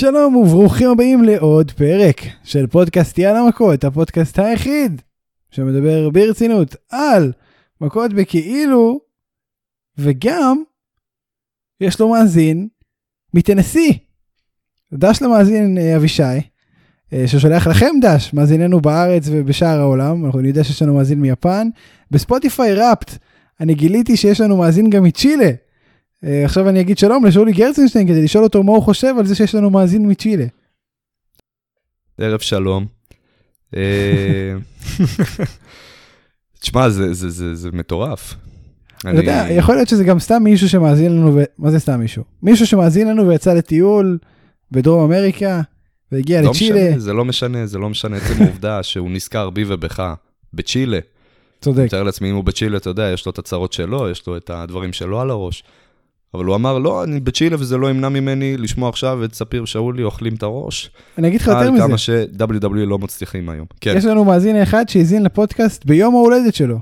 שלום וברוכים הבאים לעוד פרק של פודקאסט יאללה מכות, הפודקאסט היחיד שמדבר ברצינות על מכות בכאילו, וגם יש לו מאזין מטנסי. דש למאזין אה, אבישי, אה, ששולח לכם דש, מאזיננו בארץ ובשאר העולם, אנחנו יודעים שיש לנו מאזין מיפן. בספוטיפיי ראפט, אני גיליתי שיש לנו מאזין גם מצ'ילה. אה, עכשיו אני אגיד שלום לשולי גרצנשטיין כדי לשאול אותו מה הוא חושב על זה שיש לנו מאזין מצ'ילה. ערב שלום. אה, תשמע, זה, זה, זה, זה מטורף. אתה יודע, יכול להיות שזה גם סתם מישהו שמאזין לנו, ו... מה זה סתם מישהו? מישהו שמאזין לנו ויצא לטיול בדרום אמריקה והגיע לא לצ'ילה. משנה, זה לא משנה, זה לא משנה עצם העובדה שהוא נזכר בי ובך, בצ'ילה. צודק. מתאר לעצמי אם הוא בצ'ילה, אתה יודע, יש לו את הצרות שלו, יש לו את הדברים שלו על הראש. אבל הוא אמר, לא, אני בצ'ילה וזה לא ימנע ממני לשמוע עכשיו את ספיר שאולי אוכלים את הראש. אני אגיד לך יותר על מזה, כמה ש-WW לא מצליחים היום. כן, יש לנו מאזין אחד שהאזין לפודקאסט ביום ההולדת שלו.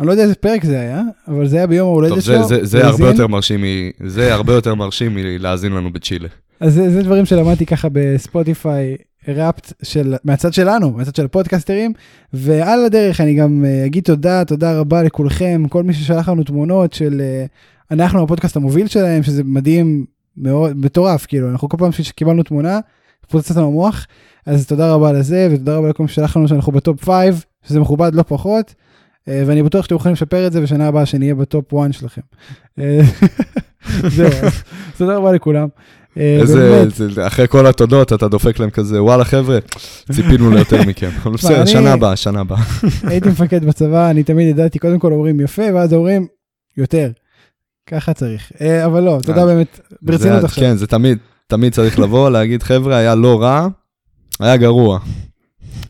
אני לא יודע איזה פרק זה היה, אבל זה היה ביום ההולדת טוב, שלו. זה, זה, זה הוא הרבה. יותר מרשים, זה הרבה יותר מרשים מלהאזין לנו בצ'ילה. אז זה, זה דברים שלמדתי ככה בספוטיפיי Wrapped של, מהצד שלנו, מהצד של הפודקסטרים, ועל הדרך אני גם אה, אגיד תודה, תודה רבה לכולכם, כל מי ששלח לנו תמונות של אה, אנחנו הפודקאסט המוביל שלהם, שזה מדהים מאוד, מטורף, כאילו, אנחנו כל פעם שקיבלנו תמונה, פוצץ לנו המוח, אז תודה רבה לזה, ותודה רבה לכל מי ששלח לנו שאנחנו ב top 5, שזה מכובד לא פחות, אה, ואני בטוח שאתם יכולים לשפר את זה בשנה הבאה שנהיה ב top 1 שלכם. אה, זהו, אז תודה רבה לכולם. אה, איזה, אחרי כל התודות, אתה דופק להם כזה, וואלה חבר'ה, ציפינו ליותר מכם. אבל בסדר, שנה הבאה, שנה הבאה. הייתי מפקד בצבא, אני תמיד ידעתי, קודם כל אומרים יפה, ואז אומרים יותר. ככה צריך. אה, אבל לא, תודה אה, באמת, ברצינות עכשיו. כן, זה תמיד, תמיד צריך לבוא, להגיד, חבר'ה, היה לא רע, היה גרוע.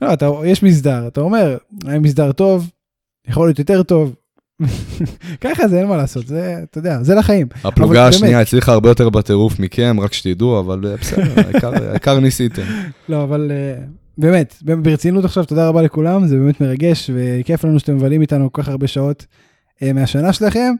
לא, אתה, יש מסדר, אתה אומר, היה מסדר טוב, יכול להיות יותר טוב. ככה זה, אין מה לעשות, זה, אתה יודע, זה לחיים. הפלוגה. השנייה הצליחה הרבה יותר בטירוף מכם, רק שתדעו, אבל אה, בסדר, העיקר- ניסיתם. לא, אבל אה, באמת, ברצינות עכשיו, תודה רבה לכולם, זה באמת מרגש, וכיף לנו שאתם מבלים איתנו כל כך הרבה שעות מהשנה שלכם.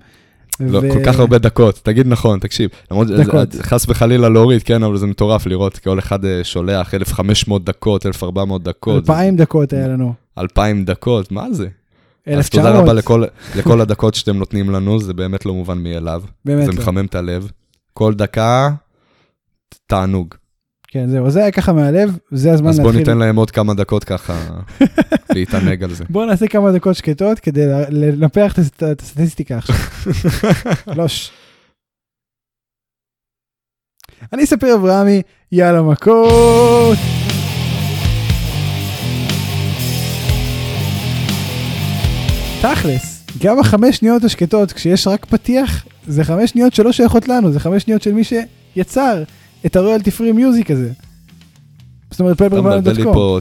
לא, ו- כל כך הרבה דקות, תגיד נכון, תקשיב. דקות. חס וחלילה להוריד, כן, אבל זה מטורף לראות כל אחד אה, שולח 1,500 דקות, 1,400 דקות, אלפיים דקות היה לנו. 2,000 דקות, מה זה? אז 1900. תודה רבה לכל, לכל הדקות שאתם נותנים לנו, זה באמת לא מובן מאליו. באמת זה לא. מחמם את הלב. כל דקה, תענוג. כן, זהו, זה היה ככה מהלב, זה הזמן אז בוא להתחיל. ניתן להם עוד כמה דקות ככה להתענג על זה. בוא נעשה כמה דקות שקטות כדי לנפח את הסט- את הסטטיסטיקה עכשיו. שלוש. אני ספיר אברהמי, יאללה מכות. תכלס, גם החמש שניות השקטות, כשיש רק פתיח, זה חמש שניות שלא שייכות לנו, זה חמש שניות של מי שיצר את הרויאלטי פרי מיוזיק הזה. זאת אומרת, אתה מבלבל לי. פה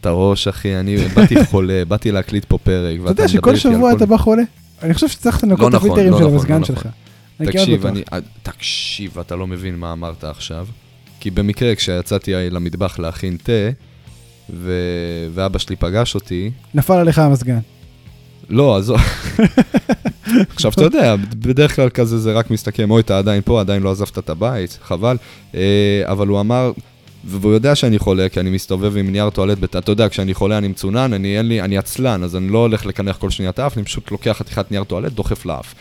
את הראש, אחי, אני באתי חולה, באתי להקליט פה פרק, אתה יודע שכל שבוע אתה בא חולה? אני חושב שצריך לנקות את לא של המזגן שלך. נכון. תקשיב. אני, אה, תקשיב, אתה לא מבין מה אמרת עכשיו. כי במקרה, כשיצאתי למטבח להכין תה, ו... ואבא שלי פגש אותי, נפל עליך המזגן. לא, עזוב. עכשיו, אתה יודע, בדרך כלל כזה זה רק מסתכם, אוי, אתה עדיין פה, עדיין לא עזבת את הבית, חבל. אה, אבל הוא אמר, והוא יודע שאני חולה, כי אני מסתובב עם נייר טואלט, אתה יודע, כשאני חולה אני מצונן, אני, לי, אני עצלן, אז אני לא הולך לקנח כל שנייה את האף, אני פשוט לוקח חתיכת נייר טואלט, דוחף לאף.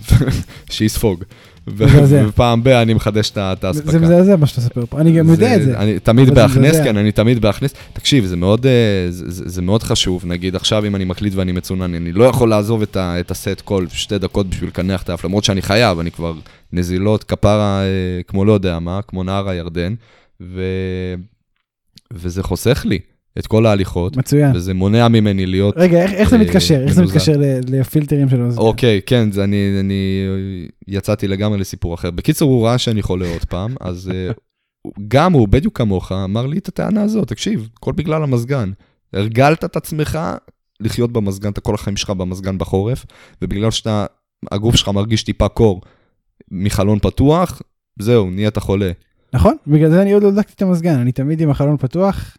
שיספוג. ופעם ב- אני מחדש את האספקה. זה מזעזע מה שאתה מספר פה, אני גם יודע את זה. אני תמיד בהכנס. כן, אני תמיד בהכנס. תקשיב, זה מאוד, אה, זה, מאוד חשוב. נגיד, עכשיו אם אני מקליט ואני מצונן, אני לא יכול לעזוב את, הסט כל שתי דקות בשביל לקנח את האף, למרות שאני חייב, אני כבר נזילות, כפרה, אה, כמו לא יודע מה, כמו נהר הירדן, וזה חוסך לי את כל ההליכות, מצוין. וזה מונע ממני להיות... רגע, איך- איך זה אה, מתקשר? איך זה. מתקשר לפילטרים של המזגן? אוקיי, כן, זה אני, אני יצאתי לגמרי לסיפור אחר. בקיצור, הוא ראה שאני חולה עוד פעם, אז אה, גם הוא, בדיוק כמוך, אמר לי את הטענה הזאת, תקשיב, הכל בגלל המזגן. הרגלת את עצמך לחיות במזגן, אתה כל החיים שלך במזגן בחורף, ובגלל שאתה, הגוף שלך מרגיש טיפה קור מחלון פתוח, זהו, נהיית חולה. נכון? בגלל זה אני עוד לא הדלקתי את המזגן, אני תמיד עם החלון פתוח,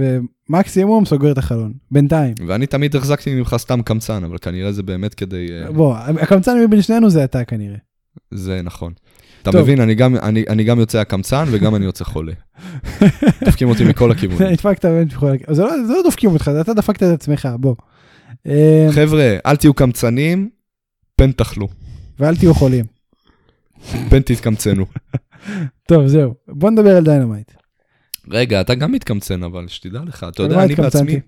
ומקסימום סוגר את החלון, בינתיים. ואני תמיד החזקתי ממך סתם קמצן, אבל כנראה זה באמת כדי... אה, בוא, הקמצן מבין שנינו זה אתה כנראה. זה נכון. אתה טוב. מבין, אני גם- אני אני גם יוצא הקמצן וגם אני יוצא חולה. דופקים אותי מכל הכיוונים. נדפקת באמת בכל הכ- זה לא זה לא דופקים אותך, אתה דפקת את עצמך, בוא. אה, חבר'ה, אל תהיו קמצנים, פן תאכלו, ואל תהיו חולים. פן תתקמצנו. טוב, זהו. בוא נדבר על Dynamite. רגע, אתה גם מתקמצן, אבל שתדע לך, אתה יודע, אני? בעצמי,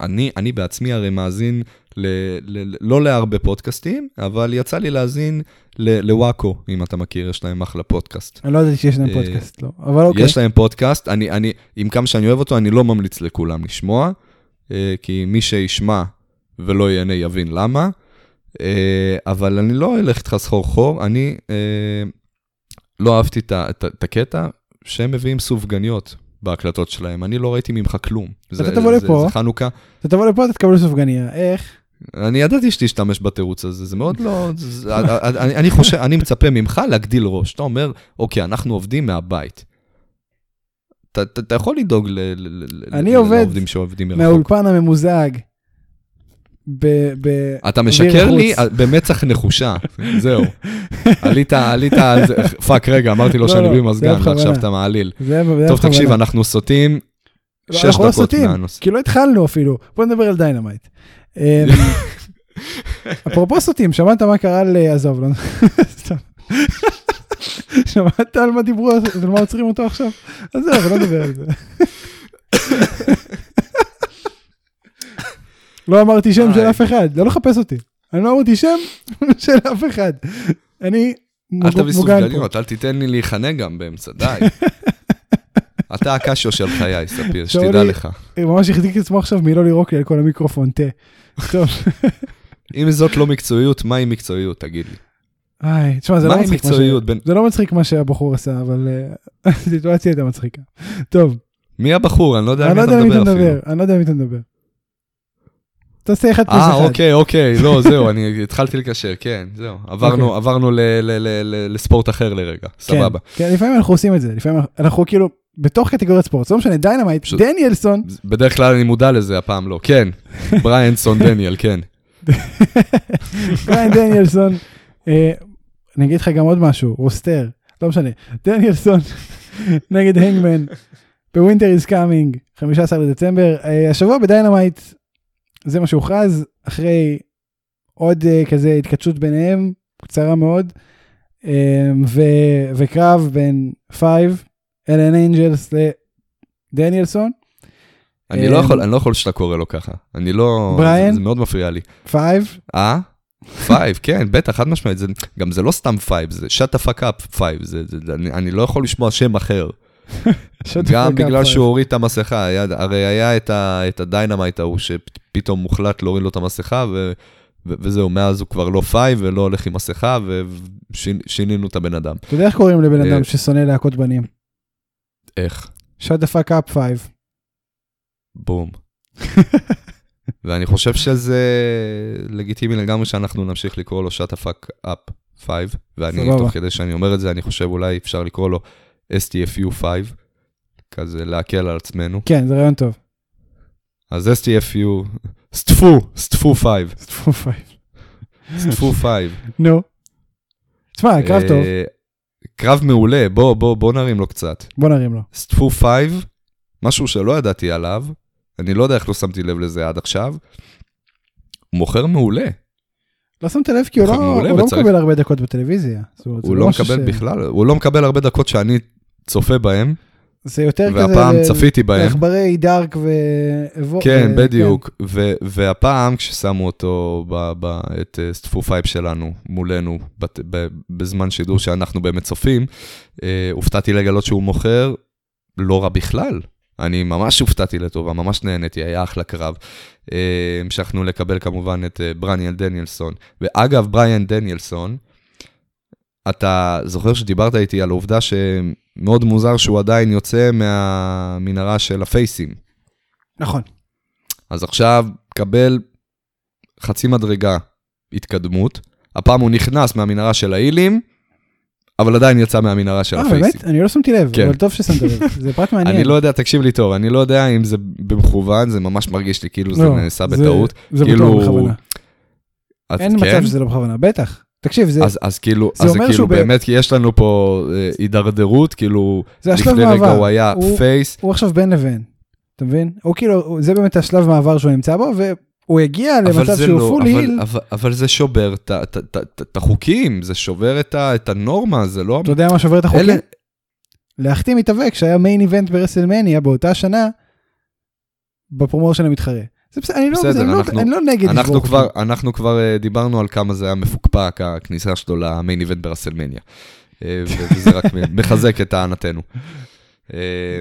אני, אני בעצמי הרי מאזין, ל, ל, לא להרבה פודקאסטים, אבל יצא לי להאזין ל- לוואקו, אם אתה מכיר, יש להם אחלה פודקאסט. אני לא ידעתי שיש להם אה, פודקאסט, לא. אבל אוקיי. יש להם פודקאסט, אני, אני, עם כמה שאני אוהב אותו, אני לא ממליץ לכולם לשמוע, אה, כי מי שישמע ולא ייהנה יבין למה, אה, אבל אני לא אלך איתך סחור חור, אני לא אהבתי את הקטע שהם מביאים סופגניות בהקלטות שלהם, אני לא ראיתי ממך כלום. זה- תבוא זה- לפה. זה חנוכה. אתה תבוא לפה, אתה תקבל סופגניה. איך? אני ידעתי שתשתמש בתירוץ הזה, זה מאוד לא... זה- אני אני חושב, אני מצפה ממך להגדיל ראש. אתה אומר, אוקיי, אנחנו עובדים מהבית. אתה- אתה אתה יכול לדאוג ל- ל- ל- אני עובד לעובדים שעובדים מרחוק. מהאולפן הממוזג. ב... ב... אתה משקר לי. במצח נחושה, זהו. עלית, עלית פאק, רגע, אמרתי לו לא, שאני לא, בלי מזגן. ועכשיו אתה מעליל. טוב. תקשיב, אנחנו סוטים לא, שש אנחנו לא דקות סוטים, מהנושא. כי לא התחלנו אפילו. בוא נדבר על דיינמייט. אמ, אפרופו סוטים, שמעת מה קרה ל... עזוב, לא... סתם. שמעת על מה דיברו, על מה עוצרים אותו עכשיו? אז זהו, לא נדבר על זה. לא אמרתי שם של איי. אף אחד, לא לחפש אותי. אני לא אמרתי שם של אף אחד. אני אל תביא מוגן פה. סופגניות, אל תיתן לי להיחנק גם באמצע, די. אתה הקשיו של חיי, ספיר, שתדע לך. ממש החזיק את עצמו עכשיו מלא לירוק לי על כל המיקרופון, תה. טוב, אם זאת לא מקצועיות, מהי מקצועיות, תגיד לי. איי, תשמע, זה לא מצחיק ש... מקצועיות? בין- זה לא מצחיק מה שהבחור עשה, אבל אה, הסיטואציה הייתה מצחיקה. טוב, מי הבחור? אני לא יודע על מי לא אתה מדבר, אפילו. אני לא יודע על מי אתה מדבר. תעשה אחד פלוס אה, אחד. אוקיי, אוקיי, לא, זהו, אני התחלתי לקשר, כן, זהו. עברנו עברנו ל- ל- ל- ל- לספורט אחר לרגע, כן, סבבה. כן, לפעמים אנחנו עושים את זה, לפעמים אנחנו כאילו בתוך קטגוריית ספורט, לא משנה, Dynamite, פשוט- דניאלסון, בדרך כלל אני מודע לזה, הפעם לא. כן, בריינסון דניאל, כן. בריין דניאלסון, אה, אני אגיד לך גם עוד משהו, roster, לא משנה, דניאלסון נגד הנגמן, ב Winter Is Coming, 15 לדצמבר, אה, השבוע ב Dynamite, זה מה שהוכרז, אחרי עוד אה, כזה התכתשות ביניהם, קצרה מאוד, אה, ו- וקרב בין Five, אלן אנג'לס לדניאלסון, אני לא אה, יכול, אני לא יכול שאתה קורא לו ככה. אני לא... בריאן? זה- מאוד מפריע לי. Five, אה? Five, כן, בטח, חד משמעית. זה- גם זה לא סתם Five, זה shut the fuck up Five. אני לא יכול לשמוע שם אחר. גם בגלל שהוא הוריד את המסכה, היה, הרי היה את, ה, את ה Dynamite ההוא שפתאום מוחלט להוריד לו את המסכה, ו, ו, וזהו, מאז הוא כבר לא Five ולא הולך עם מסכה, ושינינו את הבן אדם. אתה יודע איך קוראים לבן אה, אדם ששונא להכות בנים? איך? shut the fuck up five. בום. ואני חושב שזה לגיטימי לגמרי שאנחנו נמשיך לקרוא לו shut the fuck up 5, ואני. תוך כדי שאני אומר את זה, אני חושב אולי אפשר לקרוא לו STFU 5, כזה להקל על עצמנו. כן, זה רעיון טוב. אז STFU, סטפו, סטפו 5, סטפו Five. סטפו 5. נו. תשמע, קרב טוב, אה, קרב מעולה, בוא, בוא, בוא נרים לו קצת. בוא נרים לו. סטפו 5, משהו שלא ידעתי עליו, אני לא יודע איך לא שמתי לב לזה עד עכשיו, הוא מוכר מעולה. לא שמת לב כי הוא לא הוא לא מקבל הרבה דקות בטלוויזיה. הוא לא משהו מקבל בכלל, הוא לא מקבל הרבה דקות שאני צופה בהם, זה יותר כזה... והפעם צפיתי בהם. לעכברי Dark ואבו... כן, ו- בדיוק. ו- והפעם כששמו אותו, ב- ב- את אה, סטפו Five שלנו מולנו, בת- ב- בזמן שידור שאנחנו באמת צופים, אה, הופתעתי לגלות שהוא מוכר לא רע בכלל. אני ממש הופתעתי לטובה, ממש נהניתי, היה אחלה קרב. אה, המשכנו לקבל כמובן את אה, בריאן דניאלסון. ואגב, בריאן דניאלסון, אתה זוכר שדיברת איתי על העובדה שמאוד מוזר שהוא עדיין יוצא מהמנהרה של הפייסים. נכון. אז עכשיו קבל חצי מדרגה התקדמות. הפעם הוא נכנס מהמנהרה של ההילים, אבל עדיין יצא מהמנהרה של אה, הפייסים. באמת? אני לא שמתי לב, כן. אבל טוב ששמת לב. זה פרט מעניין. אני לא יודע, תקשיב לי טוב, אני לא יודע אם זה במכוון, זה ממש מרגיש לי כאילו זה לא, נעשה זה- בטעות. זה כאילו- בטוח בכוונה. אין כן? מצב שזה לא בכוונה, בטח. תקשיב, זה, אז, אז כאילו, זה אז אומר זה שהוא כאילו ב- באמת, כי יש לנו פה אה, הידרדרות, כאילו, לפני רגע. הוא היה הוא- face, הוא עכשיו בין לבין, אתה מבין? הוא כאילו, זה באמת השלב מעבר שהוא נמצא בו, והוא הגיע אבל למצב שהוא לא, full אבל, heel. אבל, אבל זה שובר את החוקים, זה שובר את ה- את הנורמה, זה לא... אתה יודע מה שובר את החוקים? אלה- להחתים מתאבק שהיה main event ב WrestleMania באותה שנה, ב promotion המתחרה. זה בסדר, אני לא, בסדר, אני לא, אנחנו- אני לא נגד אנחנו לשבור כבר, חוקים. אנחנו כבר אה, דיברנו על כמה זה היה מפוקפק, הכניסה שלו ל main event ב WrestleMania. אה, וזה רק מחזק את טענתנו. אה,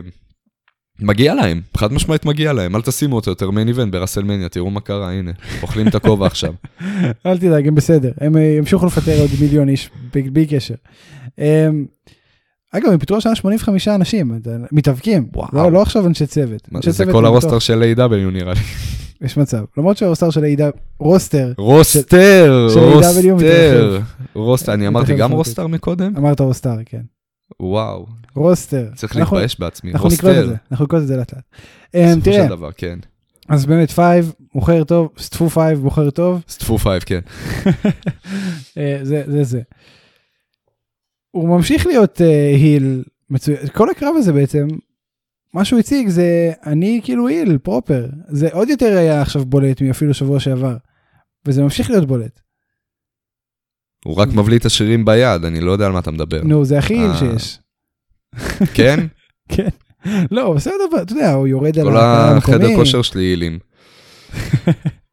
מגיע להם, חד משמעית מגיע להם, אל תשימו אותו יותר main event ב WrestleMania, תראו מה קרה, הנה, אוכלים את הכובע עכשיו. אל תדאג, הם בסדר, הם ימשיכו לפטר עוד מיליון איש, בלי קשר. אגב, הם פיטרו השנה 85 אנשים, מתאבקים. לא לא עכשיו אנשי צוות. זה כל מתוך- הרוסטר של A.W נראה לי. יש מצב, למרות שהרוסטר של העידה, רוסטר, רוסטר, A.W רוסטר. רוסטר, אני אמרתי גם. רוסטר מקודם? אמרת רוסטר, כן. וואו, רוסטר. צריך להתבייש בעצמי, אנחנו נקלוט את רוסטר. זה, אנחנו נקלוט את זה לאט לאט. אמ, בסופו של דבר, כן. אז באמת Five מוכר טוב, סטפו Five מוכר טוב, סטפו Five, כן. אה, זה זה זה. הוא ממשיך להיות אה, heel מצוין, כל הקרב הזה בעצם, מה שהוא הציג זה אני כאילו heel proper, זה עוד יותר היה עכשיו בולט מאפילו שבוע שעבר, וזה ממשיך להיות בולט. הוא רק מבליט את השרירים ביד, אני לא יודע על מה אתה מדבר. נו זה הכי heel אה. שיש. כן? כן. לא בסדר, אתה יודע, הוא יורד על כל הקהל החדר. כושר שלי הילים.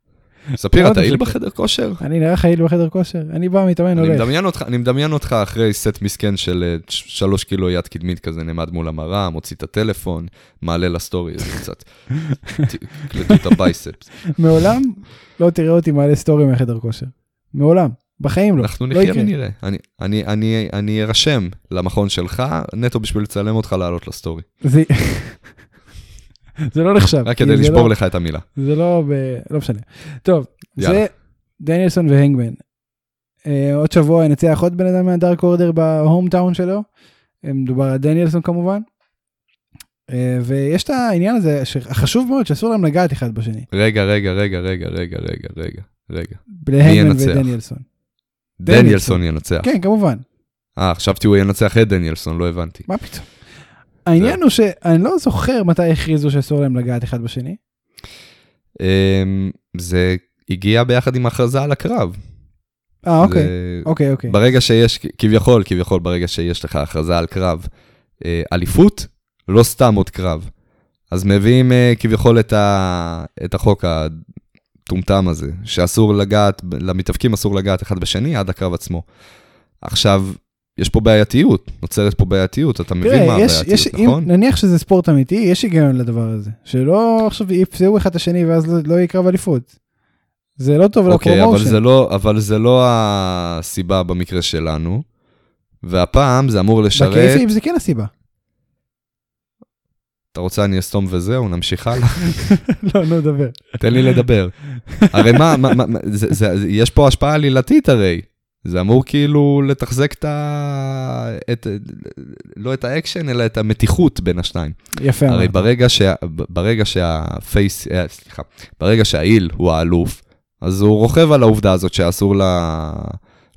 ספיר, אתה מפלגת. בחדר כושר? אני נראה לך heel בחדר כושר, אני בא מתאמן הולך. אני מדמיין אותך אחרי סט מסכן של אה, שלוש קילו יד קדמית כזה, נעמד מול המראה, מוציא את הטלפון, מעלה ל story איזה קצת. תקלטו את ה biceps. מעולם לא תראה אותי מעלה story מהחדר כושר. מעולם. בחיים לא. אנחנו לא נחיה. ונראה. אני- אני- אני אני ארשם למכון שלך, נטו בשביל לצלם אותך לעלות לסטורי. זה... לא נחשב. רק כדי זה לשבור לא- לך את המילה. זה לא. לא משנה. טוב. זה דניאלסון והנגמן. אה, עוד שבוע ינצח עוד בן אדם מהדארק אורדר בהום טאון שלו. אה, מדובר על דניאלסון כמובן. אה, ויש את העניין הזה החשוב מאוד שאסור להם לגעת אחד בשני. רגע, רגע, רגע, רגע, רגע, רגע, רגע, רגע. ינצח? ודניאלסון. דניאלסון ינצח. כן, כמובן. אה, חשבתי הוא ינצח את דניאלסון, לא הבנתי. מה פתאום. העניין הוא שאני לא זוכר מתי הכריזו שאסור להם לגעת אחד בשני. אמ, זה הגיע ביחד עם הכרזה על הקרב. אה, אוקיי. זה- אוקיי, אוקיי. ברגע שיש, כביכול, כביכול, ברגע שיש לך הכרזה על קרב, אה, אליפות, לא סתם עוד קרב. אז מביאים אה, כביכול את, ה, את החוק הטומטם הזה, שאסור לגעת, למתאבקים אסור לגעת אחד בשני עד הקרב עצמו. עכשיו, יש פה בעייתיות, נוצרת פה בעייתיות, אתה מבין מה תראה, יש, הבעייתיות, יש, נכון? אם נניח שזה ספורט אמיתי, יש היגיון לדבר הזה. שלא עכשיו יפצעו אחד את השני ואז לא, לא יהיה קרב אליפות. זה לא טוב אוקיי, אבל לפרומושן. זה, לא, אבל זה לא הסיבה במקרה שלנו, והפעם זה אמור לשרת... בקייסיב זה כן הסיבה. אתה רוצה אני אסתום וזהו, נמשיך הלאה? לא, נו, דבר. תן לי לדבר. הרי מה, מה, מה, מה- זה, זה, זה, יש פה השפעה עלילתית הרי. זה אמור כאילו לתחזק את ה... את, לא את האקשן, אלא את המתיחות בין השניים. יפה הרי. ברגע, שה, ברגע שה face, אה, סליחה, ברגע שה heel הוא האלוף, אז הוא רוכב על העובדה הזאת שאסור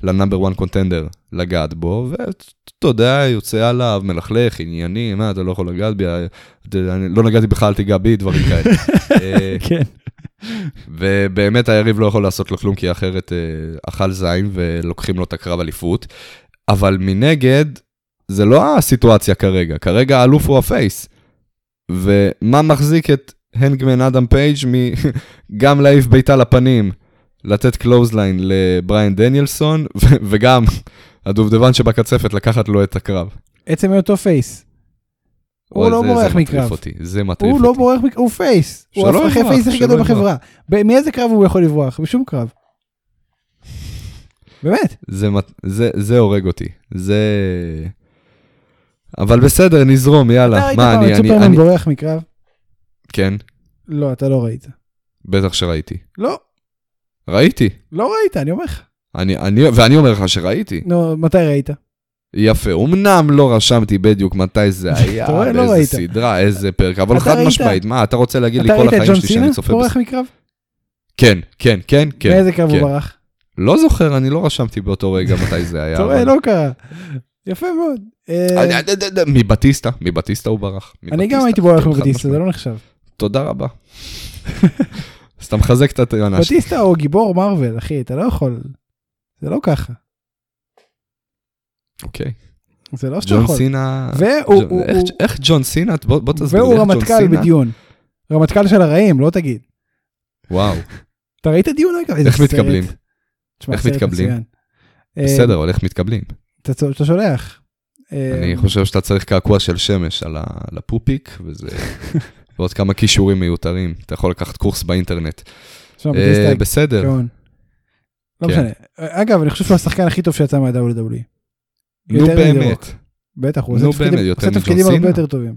ל number 1 contender לגעת בו, ואתה יודע, יוצא עליו, מלכלך, ענייני, מה, אתה לא יכול לגעת בי, אה, אני לא נגעתי בכלל, אל תיגע בי, דברים כאלה. אה, כן. ובאמת היריב לא יכול לעשות לו כלום, כי אחרת אה, אכל זין ולוקחים לו את הקרב אליפות. אבל מנגד, זה לא הסיטואציה כרגע, כרגע האלוף הוא ה face. ומה מחזיק את הנגמן אדם פייג' מגם להעיף בעיטה לפנים, לתת clothesline לבריין דניאלסון, וגם הדובדבן שבקצפת לקחת לו את הקרב. עצם היותו face. הוא אוי, לא בורח זה מטריף מקרב. אותי, זה מטריף הוא אותי. לא בורח מקרב, הוא face. הוא הפך ה face הכי גדול. בחברה. מאיזה קרב הוא יכול לברוח? בשום קרב. באמת. זה, מת- זה, זה הורג אותי, זה... אבל בסדר, נזרום, אתה יאללה. ראית מה, פעם אני, את אני, סופרמן אני... בורח מקרב? כן, לא, אתה לא ראית. בטח שראיתי. לא, ראיתי. לא ראית, אני אומר לך. אני, אני, ואני אומר לך שראיתי. נו, מתי ראית? יפה, אמנם לא רשמתי בדיוק מתי זה היה, אתה? לא באיזה ראית. סדרה, איזה פרק, אבל אתה חד ראית- משמעית, מה, אתה רוצה להגיד לי אתה כל ראית את החיים ג'ון שלי שאני סינה צופה בס... בורח מקרב? כן, כן, כן, כן. מאיזה קרב הוא כן. ברח? לא זוכר, אני לא רשמתי באותו רגע מתי זה היה. אתה רואה, לא קרה. יפה מאוד. אה, אני- אני- מבטיסטה, מבטיסטה הוא ברח. אני גם הייתי בורח מבטיסטה. זה לא נחשב. תודה רבה. אז אתה מחזק את הטענה שלי. בטיסטה הוא גיבור מרוויל, אחי, אתה לא יכול. זה לא ככה. אוקיי. זה לא שאתה ג'ון יכול. סינה... והוא- ג'ון- הוא- איך- ג'ון סינה? בוא תסביר לי והוא איך ג'ון רמטכ"ל סינה... בדיון. רמטכ"ל של הרעים, לא תגיד. וואו, אתה ראית דיון אגב? איזה איך. מתקבלים? איך מתקבלים? מצוין. אה, בסדר, אבל איך מתקבלים? אתה שולח. אה, אני חושב שאתה צריך קעקוע של שמש על הפופיק, וזה... ועוד כמה כישורים מיותרים. אתה יכול לקחת קורס באינטרנט. אה, בסדר. לא כן. משנה. אגב, אני חושב שהוא השחקן הכי טוב שיצא מה-WWE. נו באמת. בטח, הוא עושה תפקידים- הרבה? יותר טובים.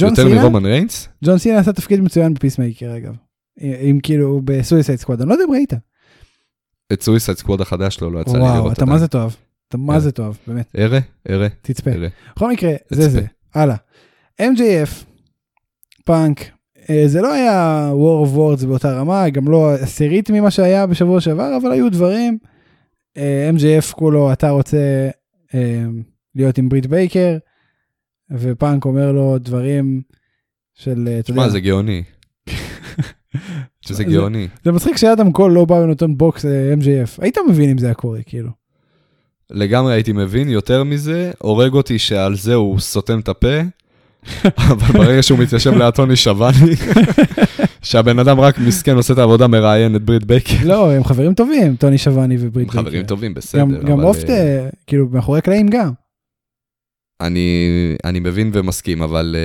יותר מרומן ריינס? ג'ון סינה עשה תפקיד מצוין ב Peacemaker אגב. אם כאילו ב Suicide Squad, אני לא יודע אם ראית. את Suicide Squad החדש שלו לא יצא לי וואו, לראות אתה עדיין. מה זה תאהב. אתה מה כן. זה תאהב, באמת. אראה, אראה, תצפה. בכל מקרה, זה. זה. הלאה. MJF, פאנק, אה, זה לא היה War of Words באותה רמה, גם לא עשירית ממה שהיה בשבוע שעבר, אבל היו דברים. אה, MJF כולו, אתה רוצה אה, להיות עם ברית בייקר, ופאנק אומר לו דברים של, אה, אתה יודע, שמע, זה גאוני. שזה זה- גאוני. זה מצחיק שאדם קול לא בא ונותן בוקס אה, ל-MJF, היית מבין אם זה היה קורה, כאילו. לגמרי הייתי מבין, יותר מזה, הורג אותי שעל זה הוא סותם את הפה, אבל ברגע שהוא מתיישב ליד טוני שבני, שהבן אדם רק מסכן עושה את העבודה, מראיין את ברית בייקר. לא, הם חברים טובים, טוני שבני וברית בייקר. חברים טובים, בסדר. גם, גם אבל, אופט, אה, אה, כאילו, מאחורי הקלעים גם. אני, אני מבין ומסכים, אבל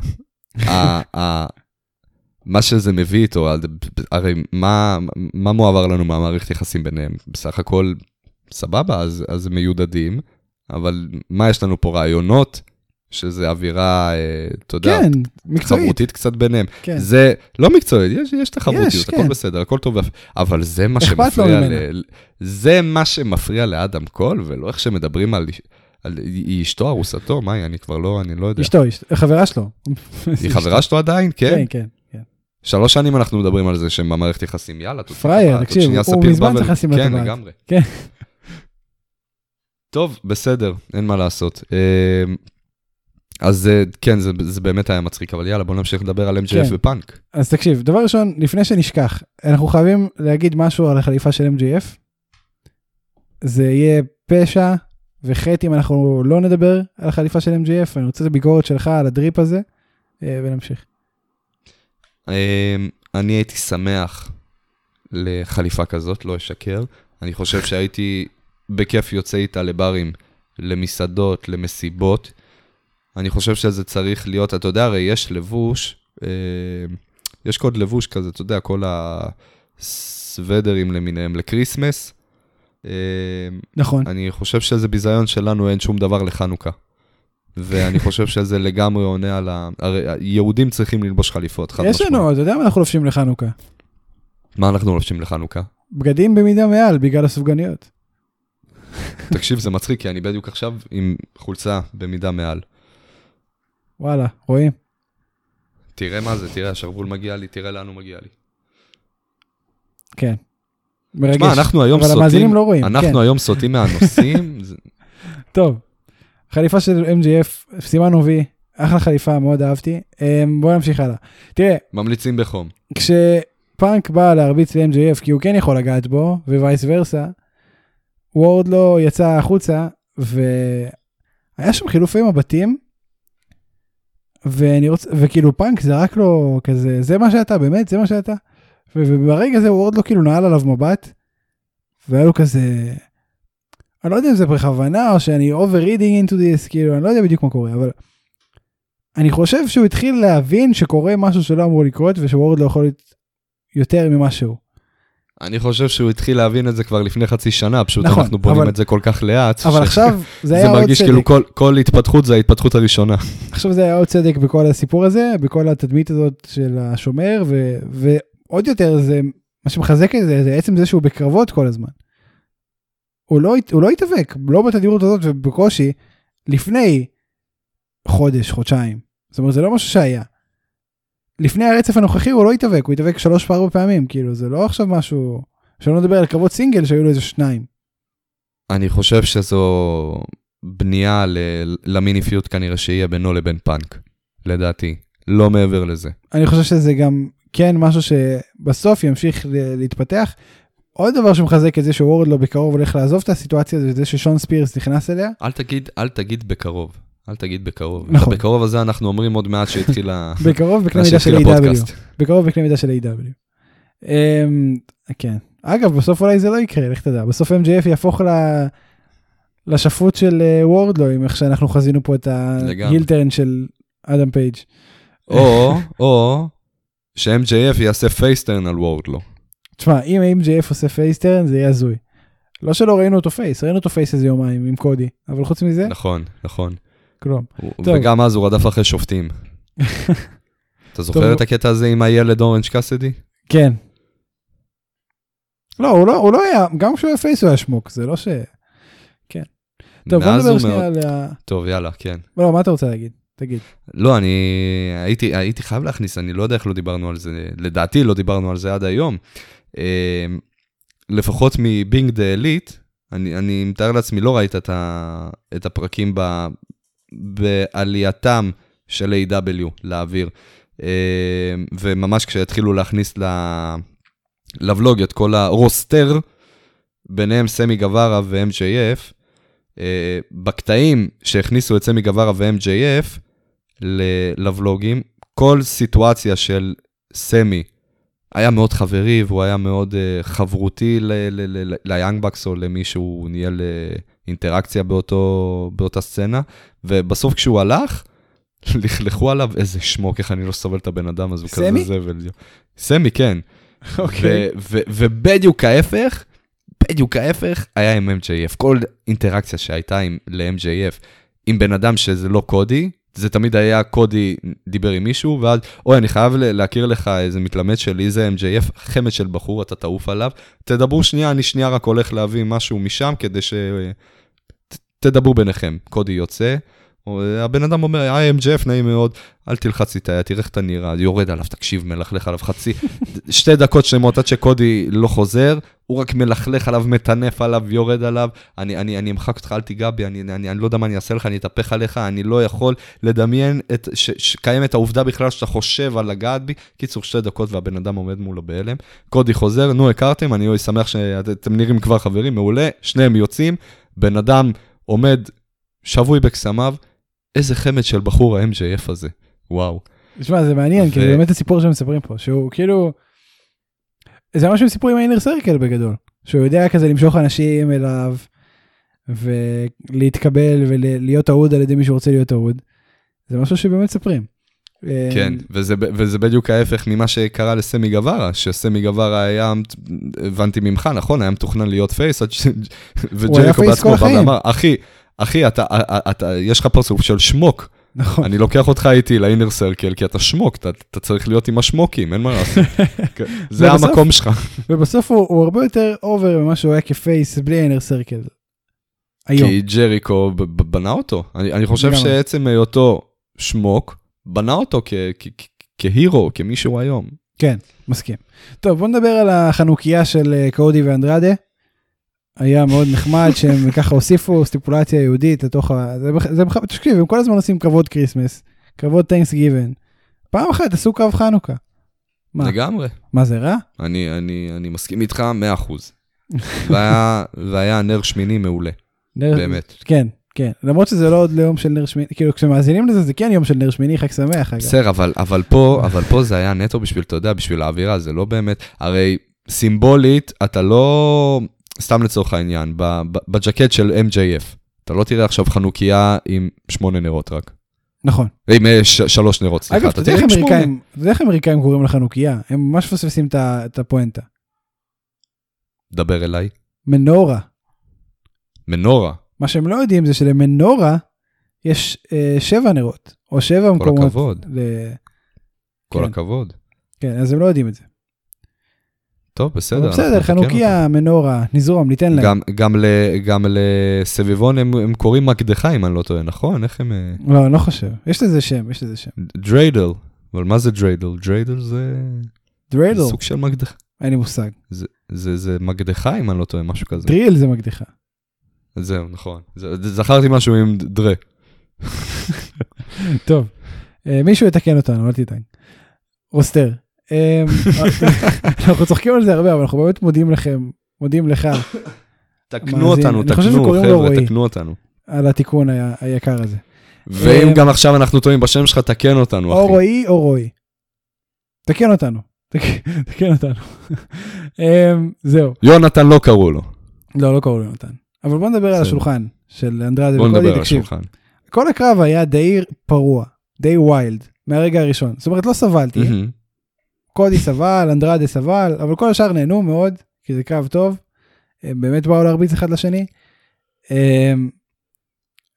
uh, ה, ה, מה שזה מביא איתו, הרי מה, מה מועבר לנו מהמערכת יחסים ביניהם? בסך הכל סבבה, אז, אז הם מיודדים, אבל מה יש לנו פה רעיונות, שזה אווירה, אה, אתה יודע, כן, מקצועית. תחרותית קצת ביניהם. כן. זה לא מקצועית, יש, יש תחרותיות, יש, הכל כן. בסדר, הכל טוב, אבל זה מה שמפריע. ל... זה מה שמפריע לאדם קול, ולא איך שמדברים על, על היא אשתו, ארוסתו, מה היא, אני כבר לא, אני לא יודע. אשתו, חברה שלו. היא חברה שלו עדיין? כן. כן, כן. כן. שלוש שנים אנחנו מדברים על זה שהם במערכת יחסים, יאללה, טבעת, תקשיב, הוא מזמן צריך לשים לו כן. לגמרי. כן. טוב, בסדר, אין מה לעשות. אז כן, זה, זה באמת היה מצחיק, אבל יאללה, בוא נמשיך לדבר על MJF כן. ופאנק. אז תקשיב, דבר ראשון, לפני שנשכח, אנחנו חייבים להגיד משהו על החליפה של MGF. זה יהיה פשע וחטא אם אנחנו לא נדבר על החליפה של MGF, אני רוצה את הביקורת שלך על הדריפ הזה, אה, ונמשיך. אה, אני הייתי שמח לחליפה כזאת, לא אשקר. אני חושב שהייתי בכיף יוצא איתה לברים, למסעדות, למסיבות. אני חושב שזה צריך להיות, אתה יודע, הרי יש לבוש, אה, יש קוד לבוש כזה, אתה יודע, כל הסוודרים למיניהם לקריסמס. אה, נכון. אני חושב שזה ביזיון שלנו, אין שום דבר לחנוכה. ואני חושב שזה לגמרי עונה על ה... הרי יהודים צריכים ללבוש חליפות, חד יש משמעית. לנו, אתה יודע מה אנחנו לובשים לחנוכה? מה אנחנו לובשים לחנוכה? בגדים במידה מעל בגלל הסופגניות. תקשיב, זה מצחיק, כי אני בדיוק עכשיו עם חולצה במידה מעל. וואלה, רואים? תראה מה זה, תראה, השרוול מגיע לי, תראה לאן הוא מגיע לי. כן. מרגש. תשמע, אנחנו היום אבל סוטים, המאזינים לא רואים, אנחנו כן. היום סוטים מהנושאים, טוב, חליפה של MGF, סימן וי, אחלה חליפה, מאוד אהבתי. אמ, בוא נמשיך הלאה. תראה, ממליצים בחום. כשפאנק בא להרביץ ל-MJF, כי הוא כן יכול לגעת בו, ווייס ורסה, וורד לא יצא החוצה, והיה שם חילופי מבטים, ואני רוצה, וכאילו פאנק זרק לו כזה, זה מה שאתה, באמת, זה מה שאתה. וברגע הזה וורד לא כאילו נעל עליו מבט, והיה לו כזה, אני לא יודע אם זה בכוונה, או שאני over-reading into this, כאילו, אני לא יודע בדיוק מה קורה, אבל אני חושב שהוא התחיל להבין שקורה משהו שלא אמור לקרות, ושוורד לא יכול להיות יותר ממה שהוא. אני חושב שהוא התחיל להבין את זה כבר לפני חצי שנה, פשוט נכון, אנחנו בונים אבל- את זה כל כך לאט. אבל ש- עכשיו זה זה היה עוד מרגיש כאילו צדק, כל- כל התפתחות זה ההתפתחות הראשונה. עכשיו זה היה עוד צדק בכל הסיפור הזה, בכל התדמית הזאת של השומר, ו- ועוד יותר זה, מה שמחזק את זה, זה עצם זה שהוא בקרבות כל הזמן. הוא לא, הוא לא התאבק, לא בתדירות הזאת ובקושי, לפני חודש, חודשיים. זאת אומרת, זה לא משהו שהיה. לפני הרצף הנוכחי הוא לא התאבק, הוא התאבק שלוש פעמים פעמים, כאילו, זה לא עכשיו משהו... שלא נדבר על קרבות סינגל שהיו לו איזה שניים. אני חושב שזו בנייה ל- למיני פיוט כנראה שיהיה בינו לבין פאנק, לדעתי. לא מעבר לזה. אני חושב שזה גם כן משהו שבסוף ימשיך להתפתח. עוד דבר שמחזק את זה שוורדלו בקרוב הולך לעזוב את הסיטואציה הזאת, זה ששון ספירס נכנס אליה. אל תגיד, אל תגיד בקרוב. אל תגיד בקרוב. נכון. בקרוב הזה אנחנו אומרים עוד מעט שהתחיל ה... בקרוב בקנה מידה של A.W. בקרוב בקנה מידה של A.W. אמ, כן. אגב, בסוף אולי זה לא יקרה, לך תדע. בסוף MJF יהפוך ל... לשפוט של אה, וורדלו, עם איך שאנחנו חזינו פה את. ההילטרן של אדם פייג'. או, או, ש-MJF יעשה face turn על וורדלו. תשמע, אם MJF עושה face turn זה יהיה הזוי. לא שלא ראינו אותו face, ראינו אותו face איזה יומיים עם קודי, אבל חוץ מזה, נכון, נכון. כלום. הוא- טוב. וגם אז הוא רדף אחרי שופטים. אתה טוב. זוכר את הקטע הזה עם הילד אורנג' קאסדי? כן. לא, הוא לא, הוא לא היה, גם כשהוא היה face הוא היה שמוק, זה לא ש... כן. טוב, בוא נדבר שנייה מאוד- על ה... טוב, יאללה, כן. לא, מה אתה רוצה להגיד? תגיד. לא, אני הייתי, הייתי חייב להכניס, אני לא יודע איך לא דיברנו על זה, לדעתי לא דיברנו על זה עד היום. אה, לפחות מבינג דה אליט, אני, אני מתאר לעצמי, לא ראית את, ה, את הפרקים ב, בעלייתם של A.W. לאוויר. אה, וממש כשהתחילו להכניס לבלוג את כל ה roster, ביניהם סמי גווארה ו-MJF, אה, בקטעים שהכניסו את סמי גווארה ו-MJF, לבלוגים, כל סיטואציה של סמי היה מאוד חברי והוא היה מאוד אה, חברותי ל Young Bucks או למי שהוא ניהל אה, אינטראקציה באותו, באותה סצנה, ובסוף כשהוא הלך, לכלכו עליו איזה שמוק, איך אני לא סובל את הבן אדם הזה, הוא כזה? זבל. סמי, כן. אוקיי. ובדיוק ההפך, בדיוק ההפך היה עם MJF. כל אינטראקציה שהייתה עם, ל-MJF עם בן אדם שזה לא קודי, זה תמיד היה קודי דיבר עם מישהו, ואז, אוי, אני חייב להכיר לך איזה מתלמד שלי, זה MJF, חמד של בחור, אתה תעוף עליו. תדברו שנייה, אני שנייה רק הולך להביא משהו משם, כדי ש... ת- תדברו ביניכם. קודי יוצא, הבן אדם אומר, היי MJF, נעים מאוד, אל תלחץ לי את היד, תראה איך אתה נראה, יורד עליו, תקשיב, מלכלך עליו חצי, שתי דקות שלמות עד שקודי לא חוזר, הוא רק מלכלך עליו, מטנף עליו, יורד עליו, אני, אני, אני אמחק אותך, אל תיגע בי, אני, אני, אני לא יודע מה אני אעשה לך, אני אתהפך עליך, אני לא יכול לדמיין את, ש, שקיימת העובדה בכלל שאתה חושב על לגעת בי. קיצור, שתי דקות והבן אדם עומד מולו בהלם. קודי חוזר, נו, הכרתם, אני שמח שאתם נראים כבר חברים, מעולה, שניהם יוצאים, בן אדם עומד שבוי בקסמיו, איזה חמד של בחור ה-MJF הזה, וואו. תשמע, זה מעניין, כי ו- זה באמת הסיפור שהם מספרים פה, שהוא כאילו... זה מה שהם סיפרו עם האינר סרקל בגדול, שהוא יודע כזה למשוך אנשים אליו, ולהתקבל ולהיות אהוד על ידי מי שרוצה להיות אהוד. זה משהו שבאמת מספרים. כן, וזה, וזה בדיוק ההפך ממה שקרה לסמי גווארה, שסמי גווארה היה, הבנתי ממך, נכון, היה מתוכנן להיות פייס. וג'ריקו בעצמו בא. ואמר, אחי, אחי, אתה, אתה, אתה, יש לך פרצוף של שמוק, נכון. אני לוקח אותך איתי ל Inner Circle, כי אתה שמוק, אתה, אתה צריך להיות עם השמוקים, אין מה לעשות. כן, זה ובסוף- המקום שלך. ובסוף הוא, הוא הרבה יותר over ממה שהוא היה כ face בלי ה Inner Circle. היום. כי ג'ריקו בנה אותו. אני, אני חושב. שעצם היותו שמוק, בנה אותו כ heel, כמישהו היום. כן, מסכים. טוב, בוא נדבר על החנוכיה של אה, קודי ואנדרדה. היה מאוד נחמד שהם ככה הוסיפו סטיפולציה יהודית לתוך ה... זה, בכ- זה בכ- תקשיב, הם כל הזמן עושים קרבות Christmas, קרבות Thanksgiving. פעם אחת עשו קרב חנוכה. מה? לגמרי. מה זה רע? אני, אני, אני מסכים איתך 100%. והיה, והיה נר שמיני מעולה, נר... באמת. כן, כן. למרות שזה לא עוד ליום של נר שמיני, כאילו כשמאזינים לזה זה כן יום של נר שמיני, חג שמח. בסדר, אבל, אבל, פה, אבל פה זה היה נטו בשביל, אתה יודע, בשביל האווירה, זה לא באמת, הרי סימבולית, אתה לא, סתם לצורך העניין, בג'קט של MJF, אתה לא תראה עכשיו חנוכיה עם שמונה נרות רק. נכון. עם אה, ש- שלוש נרות, סליחה, אגב, אתה יודע תראה איך עם שמונה. אמריקאים, אתה יודע איך אמריקאים קוראים לחנוכיה? הם ממש מפספסים את הפואנטה. דבר אליי. מנורה. מנורה, מה שהם לא יודעים זה שלמנורה יש אה, שבע נרות, או שבע כל מקומות. הכבוד, ל... כל כן. הכבוד. כן, אז הם לא יודעים את זה. טוב, בסדר. בסדר, חנוכיה, מנורה, נזרום, ניתן להם. גם, גם, ל, גם לסביבון הם, הם קוראים מקדחה, אם אני לא טועה, נכון? איך הם... אה, לא, אני לא חושב. יש לזה שם, יש לזה שם. dreidel. אבל מה זה dreidel? dreidel זה dreidel. סוג של מקדחה. אין לי מושג. זה, זה, זה מקדחה, אם אני לא טועה, משהו כזה. drill זה מקדחה. זהו, נכון. זה, זכרתי משהו עם דרה. טוב, אה, מישהו יתקן אותנו, אל תדאג. רוסטר. אה, אנחנו צוחקים על זה הרבה, אבל אנחנו באמת מודים לכם, מודים לך תקנו. אותנו, תקנו, חבר'ה. תקנו אותנו. על התיקון היקר הזה. ואם אה, גם עכשיו אנחנו טועים בשם שלך, תקן אותנו, או אחי. רועי או רועי. תקן אותנו. תק- תקן אותנו. אמ, זהו. יונתן לא קראו לו. לא, לא קראו לו יונתן. אבל בוא נדבר על. השולחן של אנדרדה בוא וקודי, נדבר על תקשיב. השולחן. כל הקרב היה די פרוע, די ויילד, מהרגע הראשון. זאת אומרת, לא סבלתי. קודי סבל, אנדרדה סבל, אבל כל השאר נהנו מאוד, כי זה קרב טוב. הם באמת באו להרביץ אחד לשני. אמ,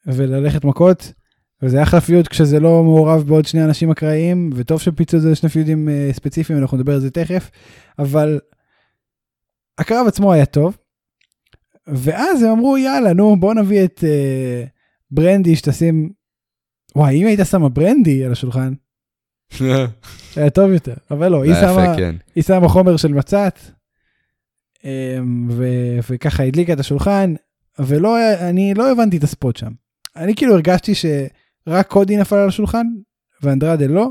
וללכת מכות, וזה אחלה פיוד כשזה לא מעורב בעוד שני אנשים אקראיים, וטוב שפיצו את זה לשני פיודים אה, ספציפיים, אנחנו נדבר על זה תכף, אבל הקרב עצמו היה טוב, ואז הם אמרו יאללה נו בוא נביא את אה, ברנדי שתשים, וואי אם היית שמה ברנדי על השולחן, היה טוב יותר, אבל לא, היא היה שמה, כן. היא שמה חומר של מצת, אמ, ו- וככה הדליקה את השולחן, ולא, אני לא הבנתי את הספוט שם. אני כאילו הרגשתי שרק קודי נפל על השולחן, ואנדרדה לא,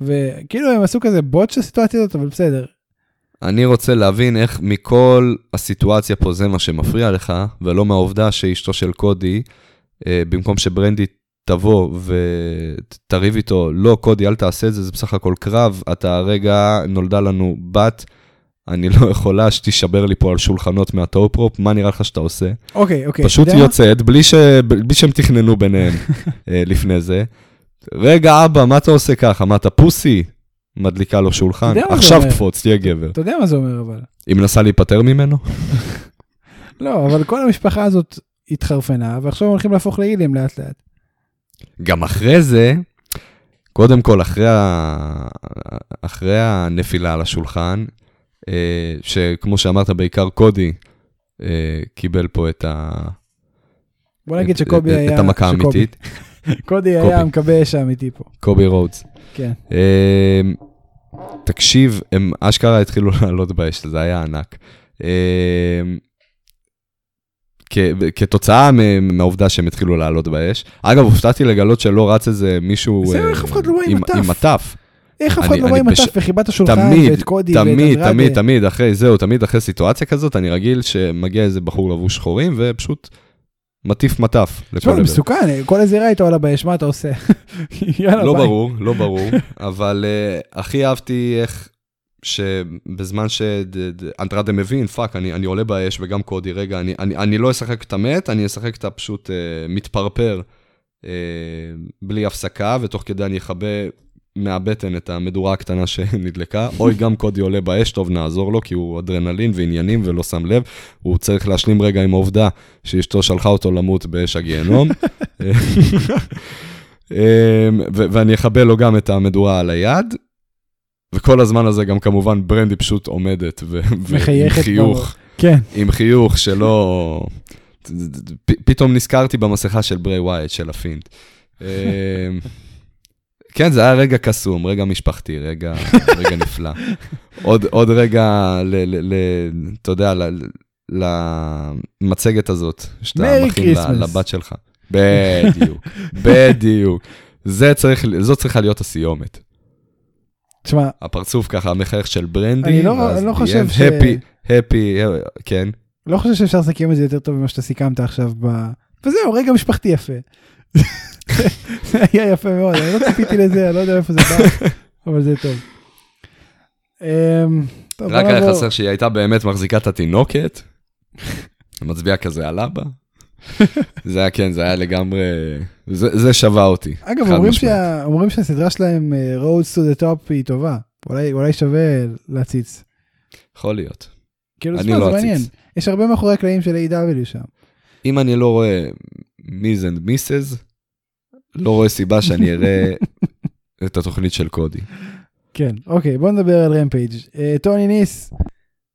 וכאילו הם עשו כזה botch של הסיטואציה הזאת, אבל בסדר. אני רוצה להבין איך מכל הסיטואציה פה זה מה שמפריע לך, ולא מהעובדה שאשתו של קודי, אה, במקום שברנדי תבוא ותריב איתו, לא, קודי, אל תעשה את זה, זה בסך הכל קרב, אתה הרגע נולדה לנו בת, אני לא יכולה שתישבר לי פה על שולחנות מה top rope, מה נראה לך שאתה עושה? אוקיי, אוקיי. פשוט אתה יודע מה? יוצאת, בלי, ש... בלי שהם תכננו ביניהם אה, לפני זה. רגע, אבא, מה אתה עושה ככה? מה, אתה פוסי? מדליקה לו שולחן. עכשיו? קפוץ, תהיה גבר. אתה יודע מה זה אומר אבל. היא מנסה להיפטר ממנו? לא, אבל כל המשפחה הזאת התחרפנה, ועכשיו הולכים להפוך לאילים לאט לאט. גם אחרי זה, קודם כל, אחרי, ה... אחרי הנפילה על השולחן, אה, שכמו שאמרת, בעיקר קודי אה, קיבל פה את, ה... בוא נגיד את, שקובי את, היה... את המכה האמיתית, קודי. היה מכבי אש האמיתי פה. קובי רודס. כן. אה, תקשיב, הם אשכרה התחילו לעלות באש, זה היה ענק. אה, כתוצאה מהעובדה שהם התחילו לעלות באש. אגב, הופתעתי לגלות שלא רץ איזה מישהו אה, לא עם מטף? איך אף אחד לא בא עם מטף וחיבה את השולחן תמיד, ואת קודי ואת תמיד, אנדרדה? תמיד, תמיד, אחרי, זהו, תמיד אחרי סיטואציה כזאת, אני רגיל שמגיע איזה בחור לבוש שחורים ופשוט מטיף מטף לכל תשמע, זה עבר. מסוכן, כל הזירה איתו עלה באש, מה אתה עושה? יאללה, לא ביי. ברור, לא ברור, אבל אה, הכי אהבתי איך שבזמן שאנדרדה מבין, fuck, אני, אני עולה באש וגם קודי, רגע, אני, אני, אני לא אשחק את המת, אני אשחק את הפשוט אה, מתפרפר אה, בלי הפסקה, ותוך כדי אני אכבה מהבטן את המדורה הקטנה שנדלקה. אוי, גם קודי עולה באש, טוב, נעזור לו, כי הוא אדרנלין ועניינים ולא שם לב. הוא צריך להשלים רגע עם העובדה שאשתו שלחה אותו למות באש הגיהנום. אמ, ו- ואני אכבה לו גם את המדורה על היד. וכל הזמן הזה גם כמובן ברנדי פשוט עומדת, ו- ועם חיוך, כן, עם חיוך שלא... פתאום נזכרתי במסכה של ברי ווייט, של הפינט. אמ, כן, זה היה רגע קסום, רגע משפחתי, רגע, רגע נפלא. עוד, עוד רגע, ל, ל, ל, אתה יודע, ל, למצגת הזאת, שאתה מכין. לבת שלך. בדיוק, בדיוק. זה צריך, זו צריכה להיות הסיומת. תשמע, הפרצוף ככה, המחייך של ברנדי, אני לא- ואז אני לא חושב ש- happy, happy, כן. לא חושב שאפשר לסכם את זה יותר טוב ממה שאתה סיכמת עכשיו ב... וזהו, רגע משפחתי יפה. זה היה יפה מאוד, אני לא ציפיתי לזה, אני לא יודע איפה זה בא, אבל זה טוב. אמ, טוב, רק היה חסר שהיא הייתה באמת מחזיקה את התינוקת, מצביע כזה על אבא. זה היה, כן, זה היה לגמרי, זה זה שווה אותי. אגב, אומרים. שה... אומרים שהסדרה שלהם, אה, Roads to the Top, היא טובה. אולי, אולי שווה להציץ. יכול להיות. כאילו, אני תשמע, לא זה אציץ. מעניין. יש הרבה מאחורי הקלעים של A.W. שם. אם אני לא רואה Miz and Mrs, לא רואה סיבה שאני אראה את התוכנית של קודי. כן, אוקיי, בוא נדבר על Rampage. אה, טוני ניס,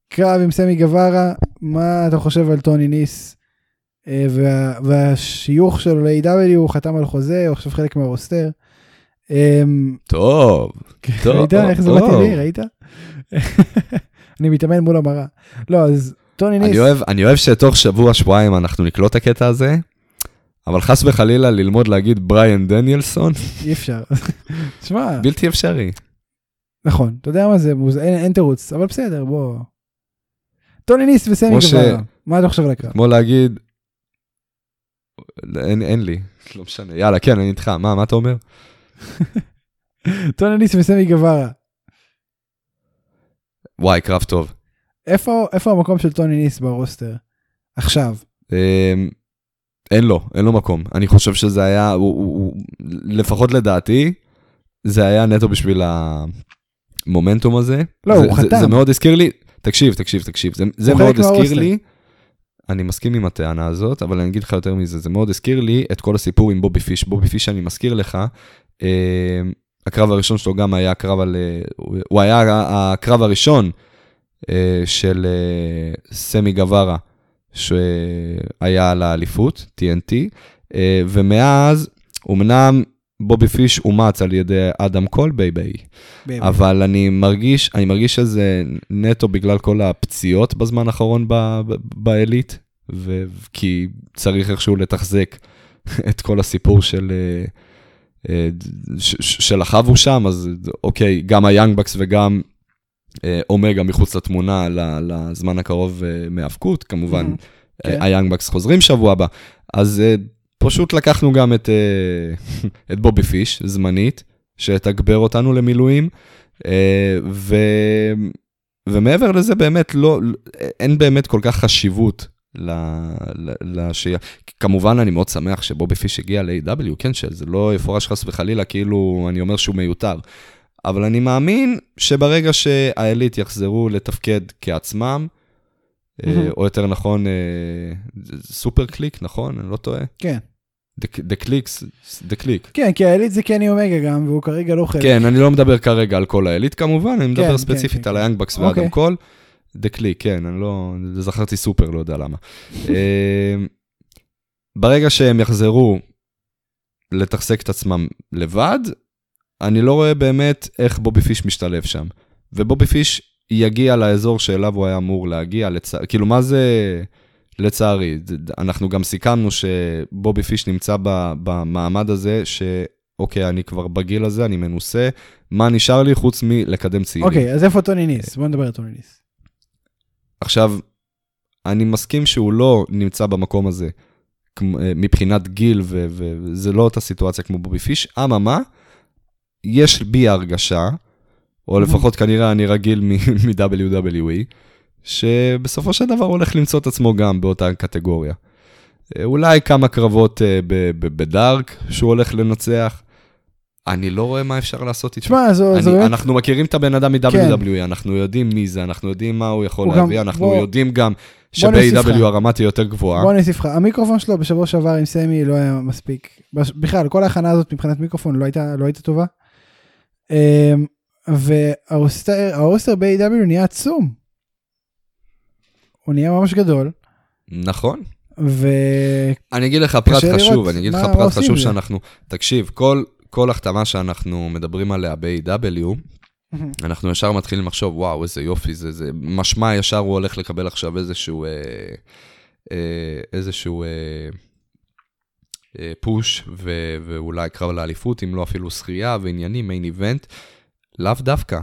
קרב עם סמי גווארה, מה אתה חושב על טוני ניס? אה, וה, והשיוך שלו ל- AEW, הוא חתם על חוזה, הוא עכשיו חלק מה roster. אמ, טוב, טוב, ראית איך זה מתאים. לי, ראית? אני מתאמן מול המראה. לא, אז טוני ניס, אני אוהב, אני אוהב שתוך שבוע, שבועיים אנחנו נקלוט את הקטע הזה, אבל חס וחלילה ללמוד להגיד בריאן דניאלסון, אי אפשר. תשמע, בלתי אפשרי. נכון, אתה יודע מה זה, אין אין תירוץ, אבל בסדר, בוא. טוני ניס וסמי ש- גווארה, מה אתה חושב על הקרב? כמו להגיד, אין, אין לי, לא משנה, יאללה, כן, אני איתך, מה, מה אתה אומר? טוני ניס וסמי גווארה, וואי, קרב טוב. איפה איפה המקום של טוני ניס ברוסטר? עכשיו. אמ, אין לו, אין לו מקום. אני חושב שזה היה, הוא, הוא, הוא, לפחות לדעתי, זה היה נטו בשביל המומנטום הזה. לא, זה, הוא זה, חתם. זה מאוד הזכיר לי, תקשיב, תקשיב, תקשיב, זה, זה מאוד הזכיר. לי, אני מסכים עם הטענה הזאת, אבל אני אגיד לך יותר מזה, זה מאוד הזכיר לי את כל הסיפור עם בובי פיש. בובי פיש, אני מזכיר לך, אה, הקרב הראשון שלו גם היה קרב על, אה, הוא היה הקרב הראשון אה, של אה, סמי גווארה, שהיה על האליפות, TNT, אה, ומאז, אמנם בובי פיש אומץ על ידי אדם קולביי, באמת. אבל אני מרגיש, אני מרגיש שזה נטו בגלל כל הפציעות בזמן האחרון ב- ב- בעילית, ו- כי צריך איכשהו לתחזק את כל הסיפור של... אה, אה, של החבו שם, אז אוקיי, גם היאנג בקס וגם אה, אומגה מחוץ לתמונה לזמן הקרוב מהאבקות, כמובן, Mhm. כן. אה, היאנג בקס חוזרים שבוע הבא. אז פשוט לקחנו גם את, אה, את בובי פיש, זמנית, שתגבר אותנו למילואים, אה, ו... ומעבר לזה באמת לא, אין באמת כל כך חשיבות לשהייה. כמובן, אני מאוד שמח שבובי פיש הגיע ל- AEW, כן, שזה לא יפורש חס וחלילה, כאילו אני אומר שהוא מיותר. אבל אני מאמין שברגע שה Elite יחזרו לתפקד כעצמם, אה. או יותר נכון, Super Kliq, נכון? אני לא טועה. כן. the Kliqs, the Kliq. כן, כי ה Elite זה קני אומגה גם, והוא כרגע לא חלק. כן, אני לא מדבר כרגע על כל ה Elite כמובן, אני כן, מדבר כן, ספציפית כן, על כן. ה Young Bucks אוקיי. ואדם קול. דה קליק, כן, אני לא, זכרתי סופר, לא יודע למה. אה, ברגע שהם יחזרו לתחזק את עצמם לבד, אני לא רואה באמת איך בובי פיש משתלב שם. ובובי פיש יגיע לאזור שאליו הוא היה אמור להגיע, לצ... כאילו מה זה לצערי? אנחנו גם סיכמנו שבובי פיש נמצא. במעמד הזה, שאוקיי, אני כבר בגיל הזה, אני מנוסה, מה נשאר לי חוץ מלקדם צעירים? אוקיי, אז איפה טוני ניס? בוא נדבר על טוני ניס. עכשיו, אני מסכים שהוא לא נמצא במקום הזה אה, מבחינת גיל, וזה לא אותה סיטואציה כמו בובי פיש, אממה, יש בי הרגשה, או. לפחות כנראה אני רגיל מ-WWE, שבסופו של דבר הולך למצוא את עצמו גם באותה קטגוריה. אה, אולי כמה קרבות אה, בדארק שהוא הולך לנצח. אני לא רואה מה אפשר לעשות איתו. תשמע, זו אני, זו. אנחנו מכירים את הבן אדם מ-WWE, אנחנו יודעים מי זה, אנחנו יודעים מה הוא יכול הוא גם- להביא, אנחנו בוא- יודעים גם. שב-AW הרמה תהיה יותר גבוהה. בוא נוסיף לך, המיקרופון שלו בשבוע שעבר עם סמי לא היה מספיק. בכלל, כל ההכנה הזאת מבחינת מיקרופון לא הייתה, לא הייתה טובה. אמ, והרוסטר ב-AW נהיה עצום. הוא נהיה ממש גדול, נכון. ו... אני אגיד לך פרט חשוב, אני אגיד לך פרט חשוב זה. שאנחנו, תקשיב, כל, כל החתמה שאנחנו מדברים עליה ב-AW, אנחנו ישר מתחילים לחשוב, וואו, איזה יופי, זה, זה משמע ישר הוא הולך לקבל עכשיו איזשהו, אה, אה, איזשהו אה, אה, פוש, ו, ואולי קרב לאליפות, אם לא אפילו שחייה ועניינים, מיין איבנט. לאו דווקא.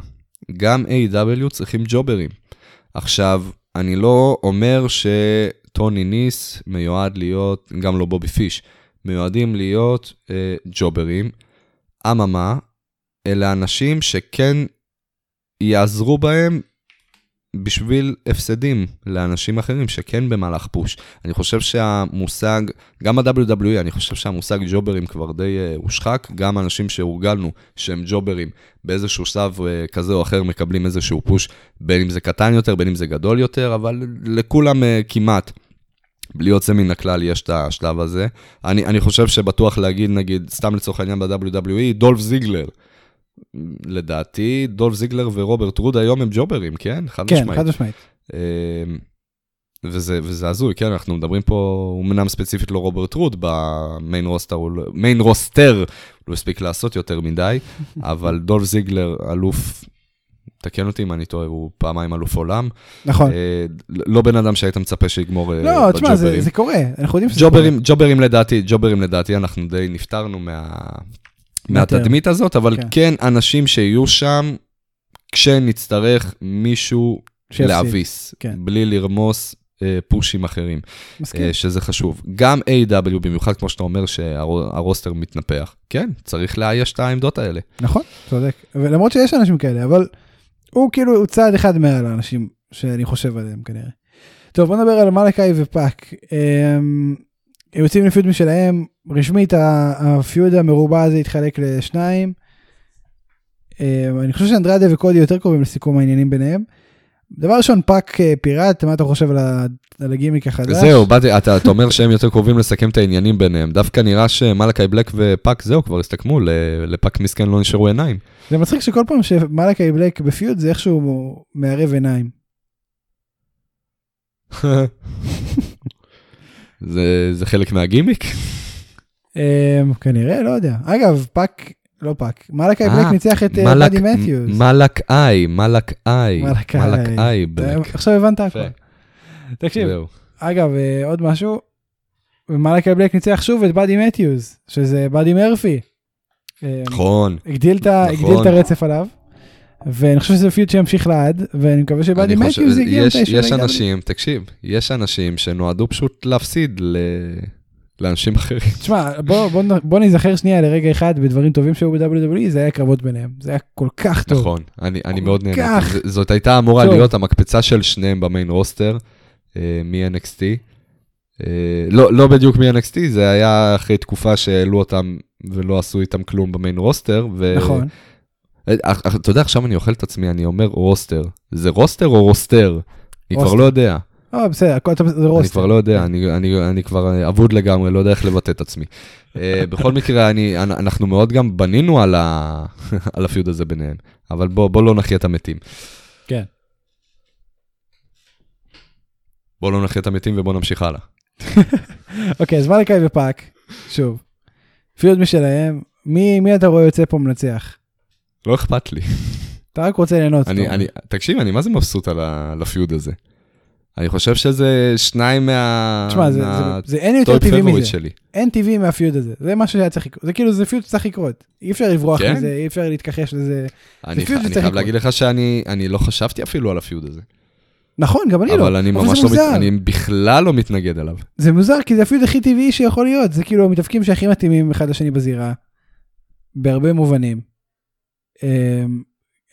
גם A.W. צריכים ג'וברים. עכשיו, אני לא אומר שטוני ניס מיועד להיות, גם לא בובי פיש, מיועדים להיות אה, ג'וברים. אממה, אלה אנשים שכן יעזרו בהם בשביל הפסדים לאנשים אחרים שכן במהלך פוש. אני חושב שהמושג, גם ה-WWE, אני חושב שהמושג ג'וברים כבר די uh, הושחק, גם אנשים שהורגלנו שהם ג'וברים באיזשהו שלב אה, כזה או אחר מקבלים איזשהו push, בין אם זה קטן יותר, בין אם זה גדול יותר, אבל לכולם אה, כמעט. בלי יוצא מן הכלל יש את השלב הזה. אני, אני חושב שבטוח להגיד, נגיד, סתם לצורך העניין ב-WWE, דולף זיגלר. לדעתי, דולף זיגלר ורוברט רוד היום הם ג'וברים, כן? חד כן, משמעית. חד משמעית. אמ, וזה, וזה הזוי, כן, אנחנו מדברים פה, אמנם ספציפית לא רוברט רוד, ב main roster, לא- main roster, לא הספיק לעשות יותר מדי, אבל דולף זיגלר, אלוף תקן אותי אם אני טועה, הוא פעמיים אלוף עולם. נכון. אה, לא בן אדם שהיית מצפה שיגמור אה, לא, תשמע, זה בג'וברים. זה קורה, אנחנו יודעים שזה קורה. ג'וברים, ג'וברים לדעתי, ג'וברים לדעתי, אנחנו די נפטרנו מה... מהתדמית הזאת, אבל כן. כן אנשים שיהיו שם כשנצטרך מישהו שיפסיד. להביס, כן. בלי לרמוס אה, פושים אחרים, מסכים. אה, שזה חשוב. גם A.W, במיוחד כמו שאתה אומר שהרוסטר מתנפח, כן, צריך לאייש את העמדות האלה. נכון, צודק. ולמרות שיש אנשים כאלה, אבל הוא כאילו, הוא צעד אחד מעל האנשים שאני חושב עליהם כנראה. טוב, בוא נדבר על מלאקאי ופאק. הם יוצאים ל feud משלהם, רשמית ה feud המרובע הזה התחלק לשניים. הם, אני חושב שאנדרדה וקודי יותר קרובים לסיכום העניינים ביניהם. דבר ראשון, פאק אה, פיראט, מה אתה חושב על הגימיק החדש? זהו, באתי, אתה, אתה אומר שהם יותר קרובים לסכם את העניינים ביניהם. דווקא נראה שמלאקי בלק ופאק, זהו, כבר הסתכמו, לפאק מסכן לא נשארו עיניים. זה מצחיק שכל פעם שמלאקאי בלק ב feud זה איכשהו מערב עיניים. זה, זה חלק מהגימיק? אמ, כנראה, לא יודע. אגב, פאק, לא פאק, מלאקאי אה, בלק ניצח את אה, מלאק- באדי מתיוס. מלאק איי, מלאק איי, מלאק מלאק איי. איי בלק. עכשיו הבנת הכל. יפה. תקשיב. אגב, אה, עוד משהו, מלאקאי בלק ניצח שוב את באדי מתיוס, שזה באדי מרפי. אמ, נכון. נכון. הגדיל את הרצף עליו, ואני חושב שזה פיוט שימשיך לעד, ואני מקווה שבאדי מתיוס יגיע יש- מתישהו יש. אנשים, תקשיב, יש אנשים שנועדו פשוט להפסיד ל- לאנשים אחרים. תשמע, בוא, בוא, בוא נזכר שנייה לרגע אחד בדברים טובים שהיו ב-WWE, זה היה קרבות ביניהם, זה היה כל כך טוב. נכון, אני, אני מאוד נהנה. כך זאת הייתה אמורה טוב. להיות המקפצה של שניהם במיין רוסטר, אה, מ-NXT. אה, לא, לא בדיוק מ-NXT, זה היה אחרי תקופה שהעלו אותם ולא עשו איתם כלום ב main roster. ו... נכון. אתה יודע, עכשיו אני אוכל את עצמי, אני אומר roster. זה roster או roster? אני כבר. לא יודע. אה, בסדר, הכל טוב, זה אני roster. כבר לא יודע, אני, אני, אני כבר אה, אבוד לגמרי, לא יודע איך לבטא את עצמי. אה, בכל מקרה, אני, אנ- אנחנו מאוד גם בנינו על, ה, על ה feud הזה ביניהם, אבל בוא, בוא לא נחיה את המתים. כן. בוא לא נחיה את המתים ובוא נמשיך הלאה. אוקיי, אז מלאקאי ופאק, שוב. פיוד משלהם, מי, מי אתה רואה יוצא פה מנצח? לא אכפת לי. אתה רק רוצה ליהנות. אני. אני, תקשיב, אני מה זה מבסוט על, ה, על הפיוד הזה. אני חושב שזה שניים מה... תשמע, זה, מה... זה, זה אין יותר טבעי מזה. שלי. אין טבעי מהפיוד הזה. זה מה שהיה צריך לקרות. זה כאילו, זה פיוד שצריך לקרות. אי אפשר לברוח כן? מזה, אי אפשר להתכחש לזה. אני, פיוד אני חייב לקרות. להגיד לך שאני אני לא חשבתי אפילו על הפיוד הזה. נכון, גם אני לא. אבל אני אבל ממש זה לא, מת. אני בכלל לא מתנגד עליו. זה מוזר, כי זה הפיוד הכי טבעי שיכול להיות. זה כאילו המתאבקים שהכי מתאימים אחד לשני בזירה. בהרבה מובנים. הם,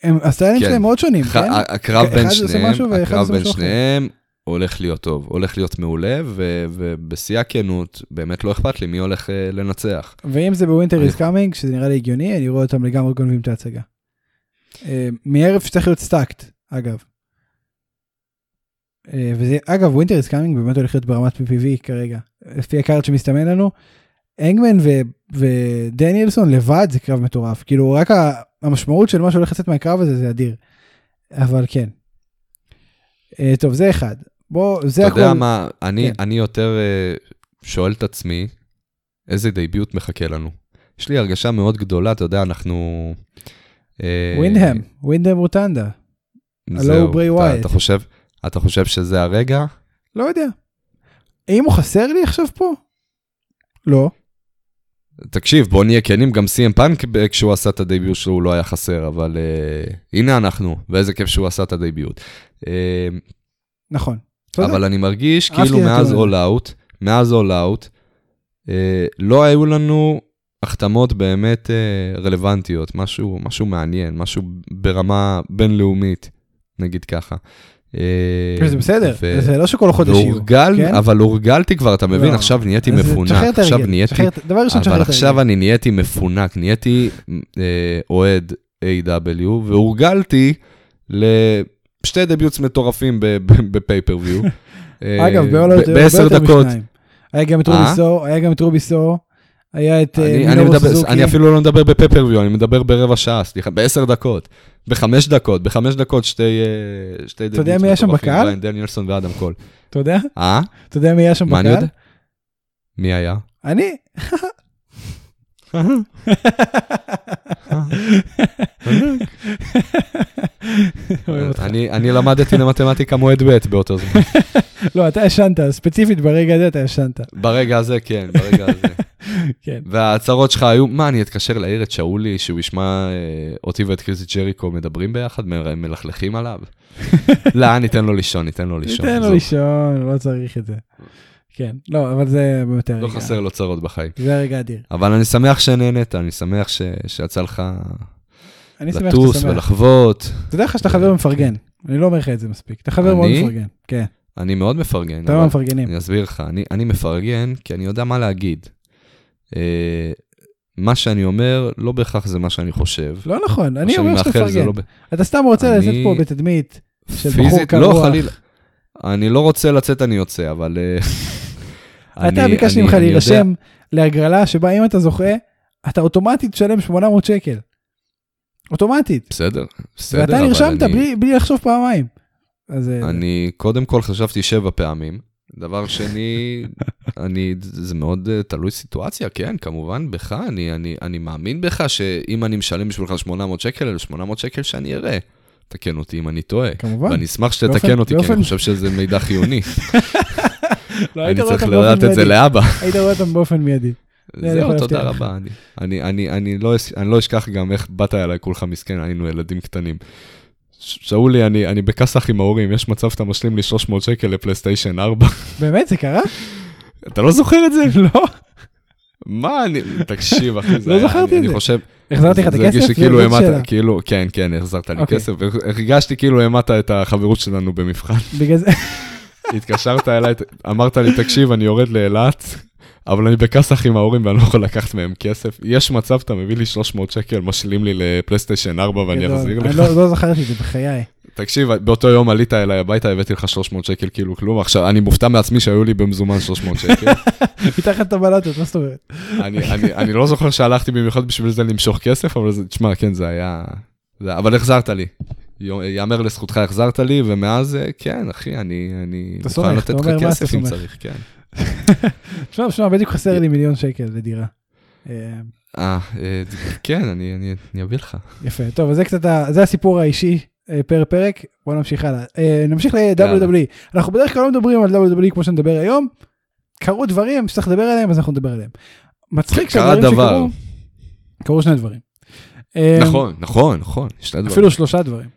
הם, הסטיילים כן. שלהם מאוד שונים, ח- כן? הקרב בין שניהם, הקרב בין. שניהם הולך להיות טוב, הולך להיות מעולה, ו- ובשיא הכנות, באמת לא אכפת לי מי הולך אה, לנצח. ואם זה ב Winter is Coming, שזה נראה לי הגיוני, אני רואה אותם לגמרי גונבים את ההצגה. אה, מערב שצריך להיות stacked, אגב. אה, וזה, אגב, Winter is Coming באמת הולך להיות ברמת PPV כרגע. לפי ה card שמסתמן לנו, הנגמן ו- ודניאלסון לבד זה קרב מטורף. כאילו, רק ה- המשמעות של מה שהולך לצאת מהקרב הזה זה אדיר. אבל כן. אה, טוב, זה אחד. בוא, זה אתה הכל. יודע מה, אני, כן. אני יותר אה, שואל את עצמי, איזה debut מחכה לנו. יש לי הרגשה מאוד גדולה, אתה יודע, אנחנו... אה, ווינדהם, ווינדהם רוטונדה. הלו ברי אתה- ווייט. אתה חושב, אתה חושב שזה הרגע? לא יודע. האם הוא חסר לי עכשיו פה? לא. תקשיב, בוא נהיה כנים, גם סי.אם פאנק כשהוא עשה את ה debut שלו הוא לא היה חסר, אבל אה, הנה אנחנו, ואיזה כיף שהוא עשה את ה debut. Uh, נכון. צודק. אבל אני מרגיש כאילו מאז אול אאוט, מאז אול אאוט, אה, לא היו לנו החתמות באמת אה, רלוונטיות, משהו, משהו מעניין, משהו ברמה בינלאומית, נגיד ככה. אה, זה בסדר, ו- זה לא שכל חודש יהיו. והורגל, כן? אבל הורגלתי כבר, אתה מבין? לא. עכשיו נהייתי מפונק, עכשיו נהייתי, דבר ראשון, תשחרר אבל את עכשיו הרגל. אני נהייתי מפונק, נהייתי אה, אוהד A.W, והורגלתי לשתי דביוטס מטורפים בפייפריוויו. אגב, אה, בעשר דקות. היה גם את? רובי סו, היה גם את רובי סו, היה את אה, מינורו סוזוקי. אני אפילו לא מדבר בפייפריוויו, אני מדבר ברבע שעה, סליחה, בעשר דקות. בחמש דקות, בחמש דקות שתי, אה, שתי אתה יודע מי היה שם בקהל? דניאלסון ואדם קול. אתה יודע? אה? אתה יודע מי היה שם מה אני בקהל? יודע? מי היה? אני. אני, למדתי למתמטיקה מועד ב' באותו זמן. לא, אתה ישנת, ספציפית ברגע הזה אתה ישנת. ברגע הזה, כן, ברגע הזה. כן. וההצהרות שלך היו, מה, אני אתקשר להעיר את שאולי, שהוא ישמע אה, אותי ואת קריסי ג'ריקו מדברים ביחד, מלכלכים עליו? לא, ניתן לו לישון, ניתן לו לישון. ניתן לו. לישון, לא צריך את זה. כן, לא, אבל זה באמת לא הרגע. חסר לו צרות בחיים. זה הרגע אדיר. אבל אני שמח שנהנית, אני שמח ש... שיצא לך לטוס. ולחוות. תדע לך שאתה חבר מפרגן. אני לא אומר לך את זה מספיק. אתה חבר מאוד? מפרגן. כן, אני מאוד מפרגן. אתה אבל- מהמפרגנים. אני אסביר לך, אני, אני מפרגן כי אני יודע מה להגיד. אה, מה שאני אומר, לא בהכרח זה מה שאני חושב. לא נכון, אני אומר שאתה מפרגן. לא אתה סתם רוצה אני- לצאת פה בתדמית של בחור פיזית, קר לא. חלילה. אני לא רוצה לצאת, אני יוצא, אבל... אה, אתה ביקשתי ממך להירשם להגרלה שבה אם אתה זוכה, אתה אוטומטית תשלם 800 שקל. אוטומטית. בסדר, בסדר, ואתה נרשמת אני- בלי- בלי לחשוב פעמיים. אז אה, אני קודם כל חשבתי שבע פעמים. דבר שני, אני, זה מאוד אה, תלוי סיטואציה, כן, כמובן בך, אני, אני, אני מאמין בך שאם אני משלם בשבילך 800 שקל, אלה 800 שקל שאני אראה. תקן אותי אם אני טועה. כמובן. ואני אשמח שתתקן אותי, כי אני חושב שזה מידע חיוני. לא, אני צריך לדעת את זה. לאבא. היית רואה אותם באופן מיידי. זהו, תודה. רבה. אני- לא אני לא אשכח גם איך באת אליי כולך מסכן, היינו ילדים קטנים. שאולי, אני אני בכסח עם ההורים, יש מצב שאתה משלים לי 300 שקל לפלייסטיישן 4. באמת, זה קרה? אתה לא זוכר את זה? לא. מה אני, תקשיב אחי, זה לא היה- זכרתי אני- את זה. אני חושב, החזרתי לך את זה הכסף? הרגיש שכאילו. העמדת, כאילו, כן, כן, החזרת לי אוקיי. כסף, הרגשתי כאילו העמדת את החברות שלנו במבחן. בגלל זה, התקשרת אליי, אמרת לי, תקשיב, אני יורד לאילת, אבל אני בכסח עם ההורים ואני לא יכול לקחת מהם כסף. יש מצב, אתה מביא לי 300 שקל, משלים לי לפלייסטיישן 4 ואני. אחזיר אני לך. לא- לא זכרתי את זה בחיי. תקשיב, באותו יום עלית אליי הביתה, הבאתי לך 300 שקל כאילו כלום. עכשיו, אני מופתע מעצמי שהיו לי במזומן 300 שקל. מתחת לבלטות, מה זאת אומרת? אני, לא זוכר שהלכתי במיוחד בשביל זה למשוך כסף, אבל תשמע, כן, זה היה... אבל החזרת לי. יאמר לזכותך, החזרת לי, ומאז, אה, כן, אחי, אני, סומך, לתת לך כסף אם? צריך, כן. תשמע, תשמע, בדיוק חסר לי מיליון שקל לדירה. אה, אה, כן, אני, אביא לך. יפה, טוב, זה קצת, זה הסיפור האישי פר פרק, בוא נמשיך הלאה. אה, נמשיך ל-WWE. אנחנו בדרך כלל לא מדברים על WWE כמו שנדבר היום. קרו דברים שצריך לדבר עליהם, אז אנחנו נדבר עליהם. מצחיק שהדברים דבר. שקרו, קרו שני דברים. אה, נכון, נכון, נכון. אפילו שלושה דברים.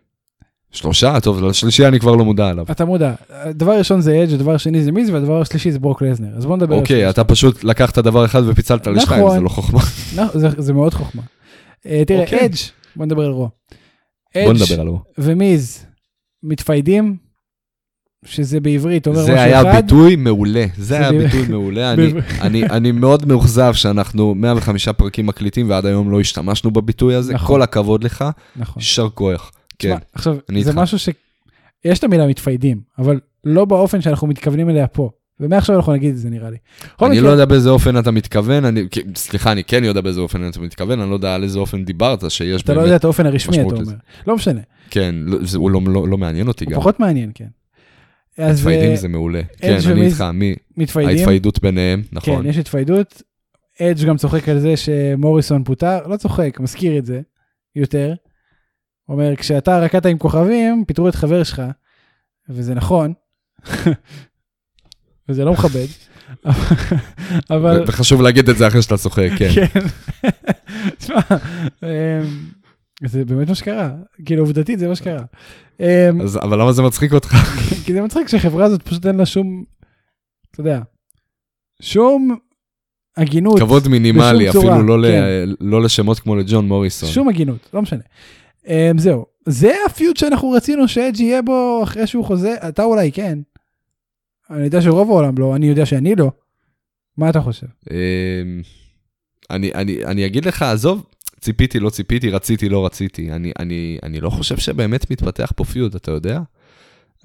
שלושה, טוב, לשלישי אני כבר לא מודע עליו. אתה מודע, הדבר הראשון זה אדג', הדבר השני זה מיז, והדבר השלישי זה ברוק לזנר. אז בוא נדבר אוקיי. אתה פשוט לקחת דבר אחד ופיצלת לשתיים, נכון. זה לא חוכמה. נכון, זה- מאוד חוכמה. אה, תראה, אוקיי. אדג', בוא נדבר על רו. בוא נדבר על הוא. ומיז מתפיידים, שזה בעברית אומר משהו זה היה אחד. ביטוי מעולה, זה היה ביטוי מעולה. אני- אני אני מאוד מאוכזב שאנחנו 105 פרקים מקליטים ועד היום לא השתמשנו בביטוי הזה. נכון. כל הכבוד לך, נכון. יישר כוח. כן, עכשיו, זה איתך. משהו ש... יש את המילה מתפיידים, אבל לא באופן שאנחנו מתכוונים אליה פה. ומעכשיו אנחנו נגיד את זה נראה לי. אני לא יודע באיזה אופן אתה מתכוון, אני- סליחה, אני כן יודע באיזה אופן אתה מתכוון, אני לא יודע על איזה אופן דיברת, שיש אתה לא באמת, יודע את האופן הרשמי, אתה אומר. לא משנה, כן, לא- זה- הוא לא- לא לא מעניין אותי גם. פחות מעניין, כן. אז מתפיידים אה, זה מעולה. כן, אני איתך, מי? מתפיידים. ההתפיידות ביניהם, נכון. כן, יש התפיידות. אדג' גם צוחק על זה שמוריסון פוטר, לא צוחק, מזכיר את זה יותר. אומר, כשאתה רקדת עם כוכבים, פיטרו את חבר שלך, וזה נכון, וזה לא מכבד, אבל... וחשוב להגיד את זה אחרי שאתה צוחק, כן. כן. תשמע, אמ, זה באמת מה שקרה, כאילו עובדתית זה מה שקרה. אמ, אבל למה זה מצחיק אותך? כי זה מצחיק שהחברה הזאת פשוט אין לה שום, אתה יודע, שום הגינות, כבוד מינימלי, צורה, אפילו לא ל- כן. לא לשמות כמו לג'ון מוריסון. שום הגינות, לא משנה. Um, זהו, זה הפיוט שאנחנו רצינו שאג'י יהיה בו אחרי שהוא חוזה, אתה אולי כן. אני יודע שרוב העולם לא, אני יודע שאני לא. מה אתה חושב? אמ, אני, אני, אני אגיד לך, עזוב, ציפיתי, לא ציפיתי, רציתי, לא רציתי. אני, אני, אני לא חושב שבאמת מתפתח פה פיוד, אתה יודע?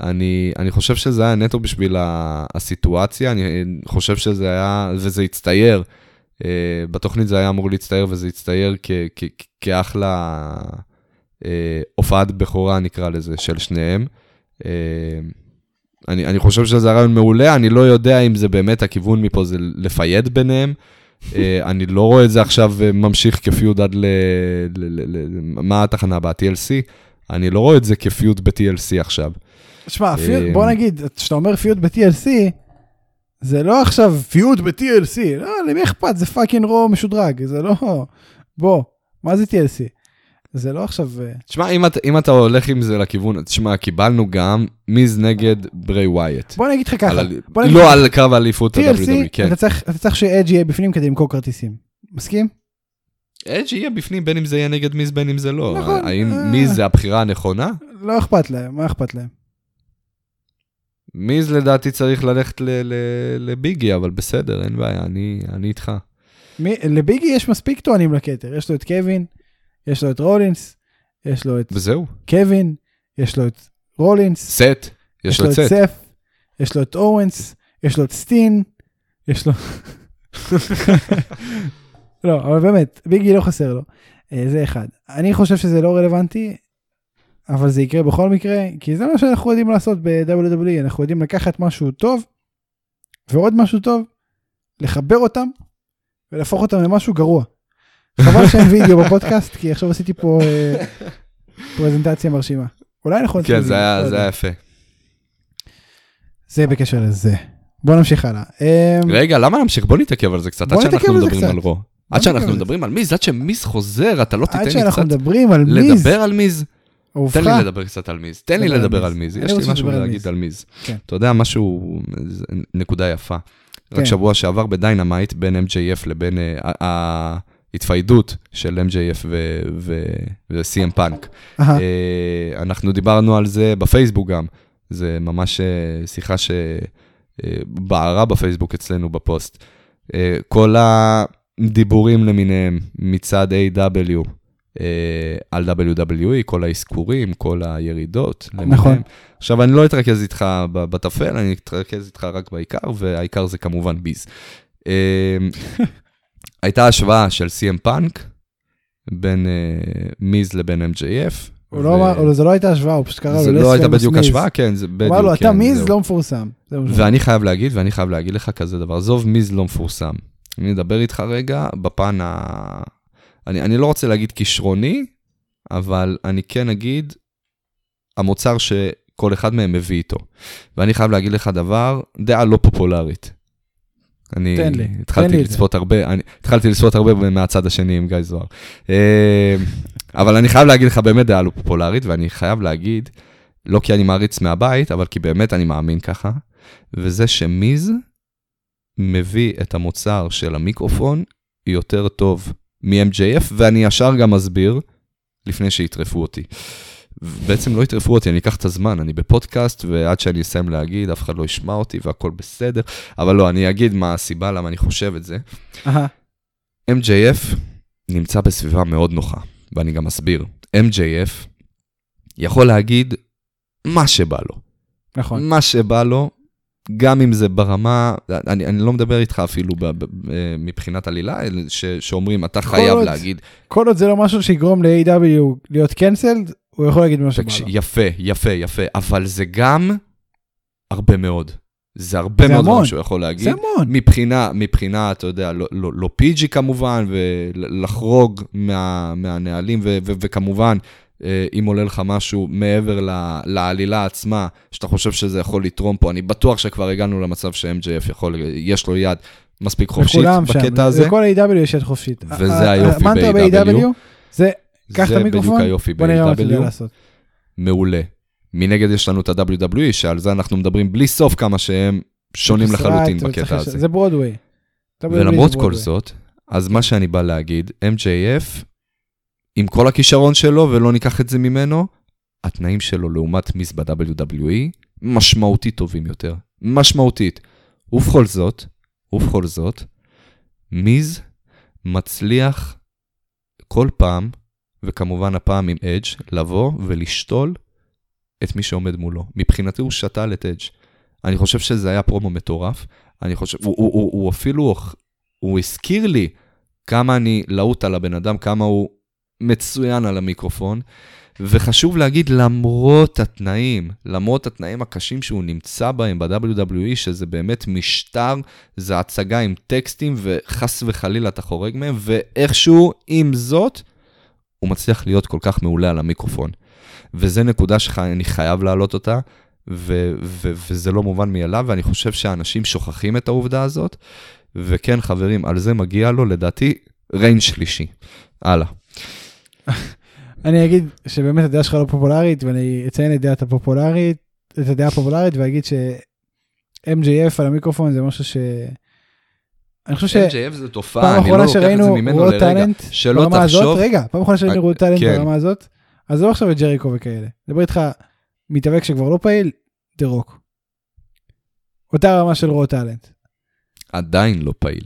אני, אני חושב שזה היה נטו בשביל הסיטואציה, אני חושב שזה היה, וזה הצטייר. אה, בתוכנית זה היה אמור להצטייר, וזה הצטייר כ, כ, כאחלה אה, הופעת בכורה, נקרא לזה, של שניהם. אה, אני, אני חושב שזה רעיון מעולה, אני לא יודע אם זה באמת הכיוון מפה זה לפייד ביניהם. אה, אני לא רואה את זה עכשיו אה, ממשיך כ feud עד ל... ל, ל, ל מה התחנה הבאה? TLC? אני לא רואה את זה כ feud ב-TLC עכשיו. שמע, feud- אמ, בוא נגיד, כשאתה אומר feud ב-TLC, זה לא עכשיו feud ב-TLC, לא, למי אכפת? זה fucking רו משודרג, זה לא... בוא, מה זה TLC? זה לא עכשיו... אה, תשמע, אם, אתה- אם אתה הולך עם זה לכיוון, תשמע, קיבלנו גם מיז נגד ברי ווייט. בוא נגיד לך ככה, על בוא נגיד לא על קרב האליפות ה-WWE, כן. אתה צריך- אתה צריך שאדג' יהיה בפנים כדי למכור כרטיסים. מסכים? אדג' יהיה בפנים, בין אם זה יהיה נגד מיז, בין אם זה לא. נכון, האם אה. מיז זה הבחירה הנכונה? לא אכפת להם, מה אכפת להם? מיז לדעתי צריך ללכת לביגי, אבל בסדר, אין בעיה, אני אני איתך. מי- לביגי יש מספיק טוענים לכתר, יש לו את קווין, יש לו את רולינס, יש לו את וזהו, קווין, יש לו את רולינס, סט, יש לו את סט. סף, יש לו את אורנס, יש לו את סטין, יש לו... לא, אבל באמת, ביגי לא חסר לו. אה, זה אחד. אני חושב שזה לא רלוונטי, אבל זה יקרה בכל מקרה, כי זה מה שאנחנו יודעים לעשות ב-WWE, אנחנו יודעים לקחת משהו טוב, ועוד משהו טוב, לחבר אותם, ולהפוך אותם למשהו גרוע. חבל שאין וידאו בפודקאסט, כי עכשיו עשיתי פה אה, פרזנטציה מרשימה. אולי נעשה כן, זה היה יפה. זה בקשר לזה. בוא נמשיך הלאה. אמ, רגע, למה נמשיך? בוא נתעכב על זה קצת, עד שאנחנו מדברים. על רו. עד שאנחנו מדברים על מיז, עד שמיז חוזר, אתה לא תיתן עד לי שאנחנו קצת מדברים על מיז, לדבר על מיז? תן לי לדבר קצת על מיז. תן לי לדבר על מיז. יש לי משהו להגיד. על מיז. כן. אתה יודע, משהו, נקודה יפה. כן. רק שבוע שעבר בדיינמייט, בין MJF לבין אה, ה- ההתפיידות של MJF ו-CM פאנק. אה, אנחנו דיברנו על זה בפייסבוק גם. זה ממש אה, שיחה שבערה בפייסבוק אצלנו בפוסט. אה, כל הדיבורים למיניהם מצד A.W. אה, על WWE, כל האזכורים, כל הירידות. נכון. עכשיו, אני לא אתרכז איתך בטפל, אני אתרכז איתך רק בעיקר, והעיקר זה כמובן ביז. הייתה השוואה של CM פאנק בין אה, מיז לבין MJF. הוא לא אמר, או זה לא הייתה השוואה, הוא פשוט קרא לו זה לס לא הייתה בדיוק מיז. השוואה, כן, זה בדיוק, אמר לו, אתה כן, מיז זהו. לא מפורסם. זה. ואני חייב להגיד, ואני חייב להגיד לך כזה דבר, עזוב מיז לא מפורסם. אני אדבר איתך רגע בפן ה... אני, אני לא רוצה להגיד כישרוני, אבל אני כן אגיד, המוצר שכל אחד מהם מביא איתו. ואני חייב להגיד לך דבר, דעה לא פופולרית. אני תן לי, תן התחלתי לי זה. לצפות הרבה, אני התחלתי לצפות הרבה מהצד השני עם גיא זוהר. אה, אבל אני חייב להגיד לך באמת דעה לא פופולרית, ואני חייב להגיד, לא כי אני מעריץ מהבית, אבל כי באמת אני מאמין ככה, וזה שמיז מביא את המוצר של המיקרופון יותר טוב מ-MJF, ואני ישר גם אסביר, לפני שיטרפו אותי. בעצם לא יטרפו אותי, אני אקח את הזמן, אני בפודקאסט, ועד שאני אסיים להגיד, אף אחד לא ישמע אותי והכל בסדר. אבל לא, אני אגיד מה הסיבה למה אני חושב את זה. אהה, MJF נמצא בסביבה מאוד נוחה, ואני גם אסביר. MJF יכול להגיד מה שבא לו. נכון. מה שבא לו, גם אם זה ברמה, אני, אני לא מדבר איתך אפילו ב, ב, ב, מבחינת עלילה, ש, שאומרים, אתה חייב עוד- להגיד, כל עוד זה לא משהו שיגרום ל-AW להיות קנסלד, הוא יכול להגיד מה שבא לו. יפה, יפה, יפה, אבל זה גם הרבה מאוד. זה הרבה זה מאוד. מה שהוא יכול להגיד. זה המון. מבחינה, מבחינה, אתה יודע, לא, לא, לא פיג'י כמובן, ולחרוג מה, מהנהלים, ו, ו, וכמובן, אה, אם עולה לך משהו מעבר ל, לעלילה עצמה, שאתה חושב שזה יכול לתרום פה, אני בטוח שכבר הגענו למצב ש-MJF יכול, יש לו יד מספיק חופשית לכולם שם. בקטע הזה. לכל A.W. יש יד חופשית. וזה ה- ה- היופי המנטרה ב-AW. ב-AW זה, קח את זה בדיוק המיקרופון, היופי בוא נראה מה אתה יודע. לעשות. מעולה. מנגד יש לנו את ה-WWE, שעל זה אנחנו מדברים בלי סוף כמה שהם שונים לחלוטין וצריך בקטע הזה. זה ברודוויי. WWE ולמרות כל. זאת, אז מה שאני בא להגיד, MJF, עם כל הכישרון שלו, ולא ניקח את זה ממנו, התנאים שלו לעומת מיס ב-WWE, משמעותית טובים יותר. משמעותית. ובכל זאת, ובכל זאת, מיז מצליח כל פעם, וכמובן הפעם עם אדג', לבוא ולשתול את מי שעומד מולו. מבחינתי הוא שתל את אדג'. אני חושב שזה היה פרומו מטורף. אני חושב, הוא, הוא, הוא, הוא אפילו, הוא הזכיר לי כמה אני להוט על הבן אדם, כמה הוא מצוין על המיקרופון. וחשוב להגיד, למרות התנאים, למרות התנאים הקשים שהוא נמצא בהם ב-WWE, שזה באמת משטר, זה הצגה עם טקסטים, וחס וחלילה אתה חורג מהם, ואיכשהו, עם זאת, הוא מצליח להיות כל כך מעולה על המיקרופון. וזה נקודה שאני חייב להעלות אותה, ו- ו- וזה לא מובן מאליו, ואני חושב שאנשים שוכחים את העובדה הזאת, וכן, חברים, על זה מגיע לו, לדעתי, ריינג' שלישי. הלאה. אני אגיד שבאמת הדעה שלך לא פופולרית, ואני אציין את דעת הפופולרית, את הדעה הפופולרית, ואגיד ש-MJF על המיקרופון זה משהו ש... אני חושב ש... MJF זה תופעה, אני לא לוקח את זה ממנו לרגע. שלא תחשוב, רגע, פעם אחרונה שראינו אה, raw talent כן. ברמה הזאת, אז לא עכשיו את ג'ריקו וכאלה. דבר איתך, מתאבק שכבר לא פעיל, דה רוק. אותה רמה של raw talent. עדיין לא פעיל.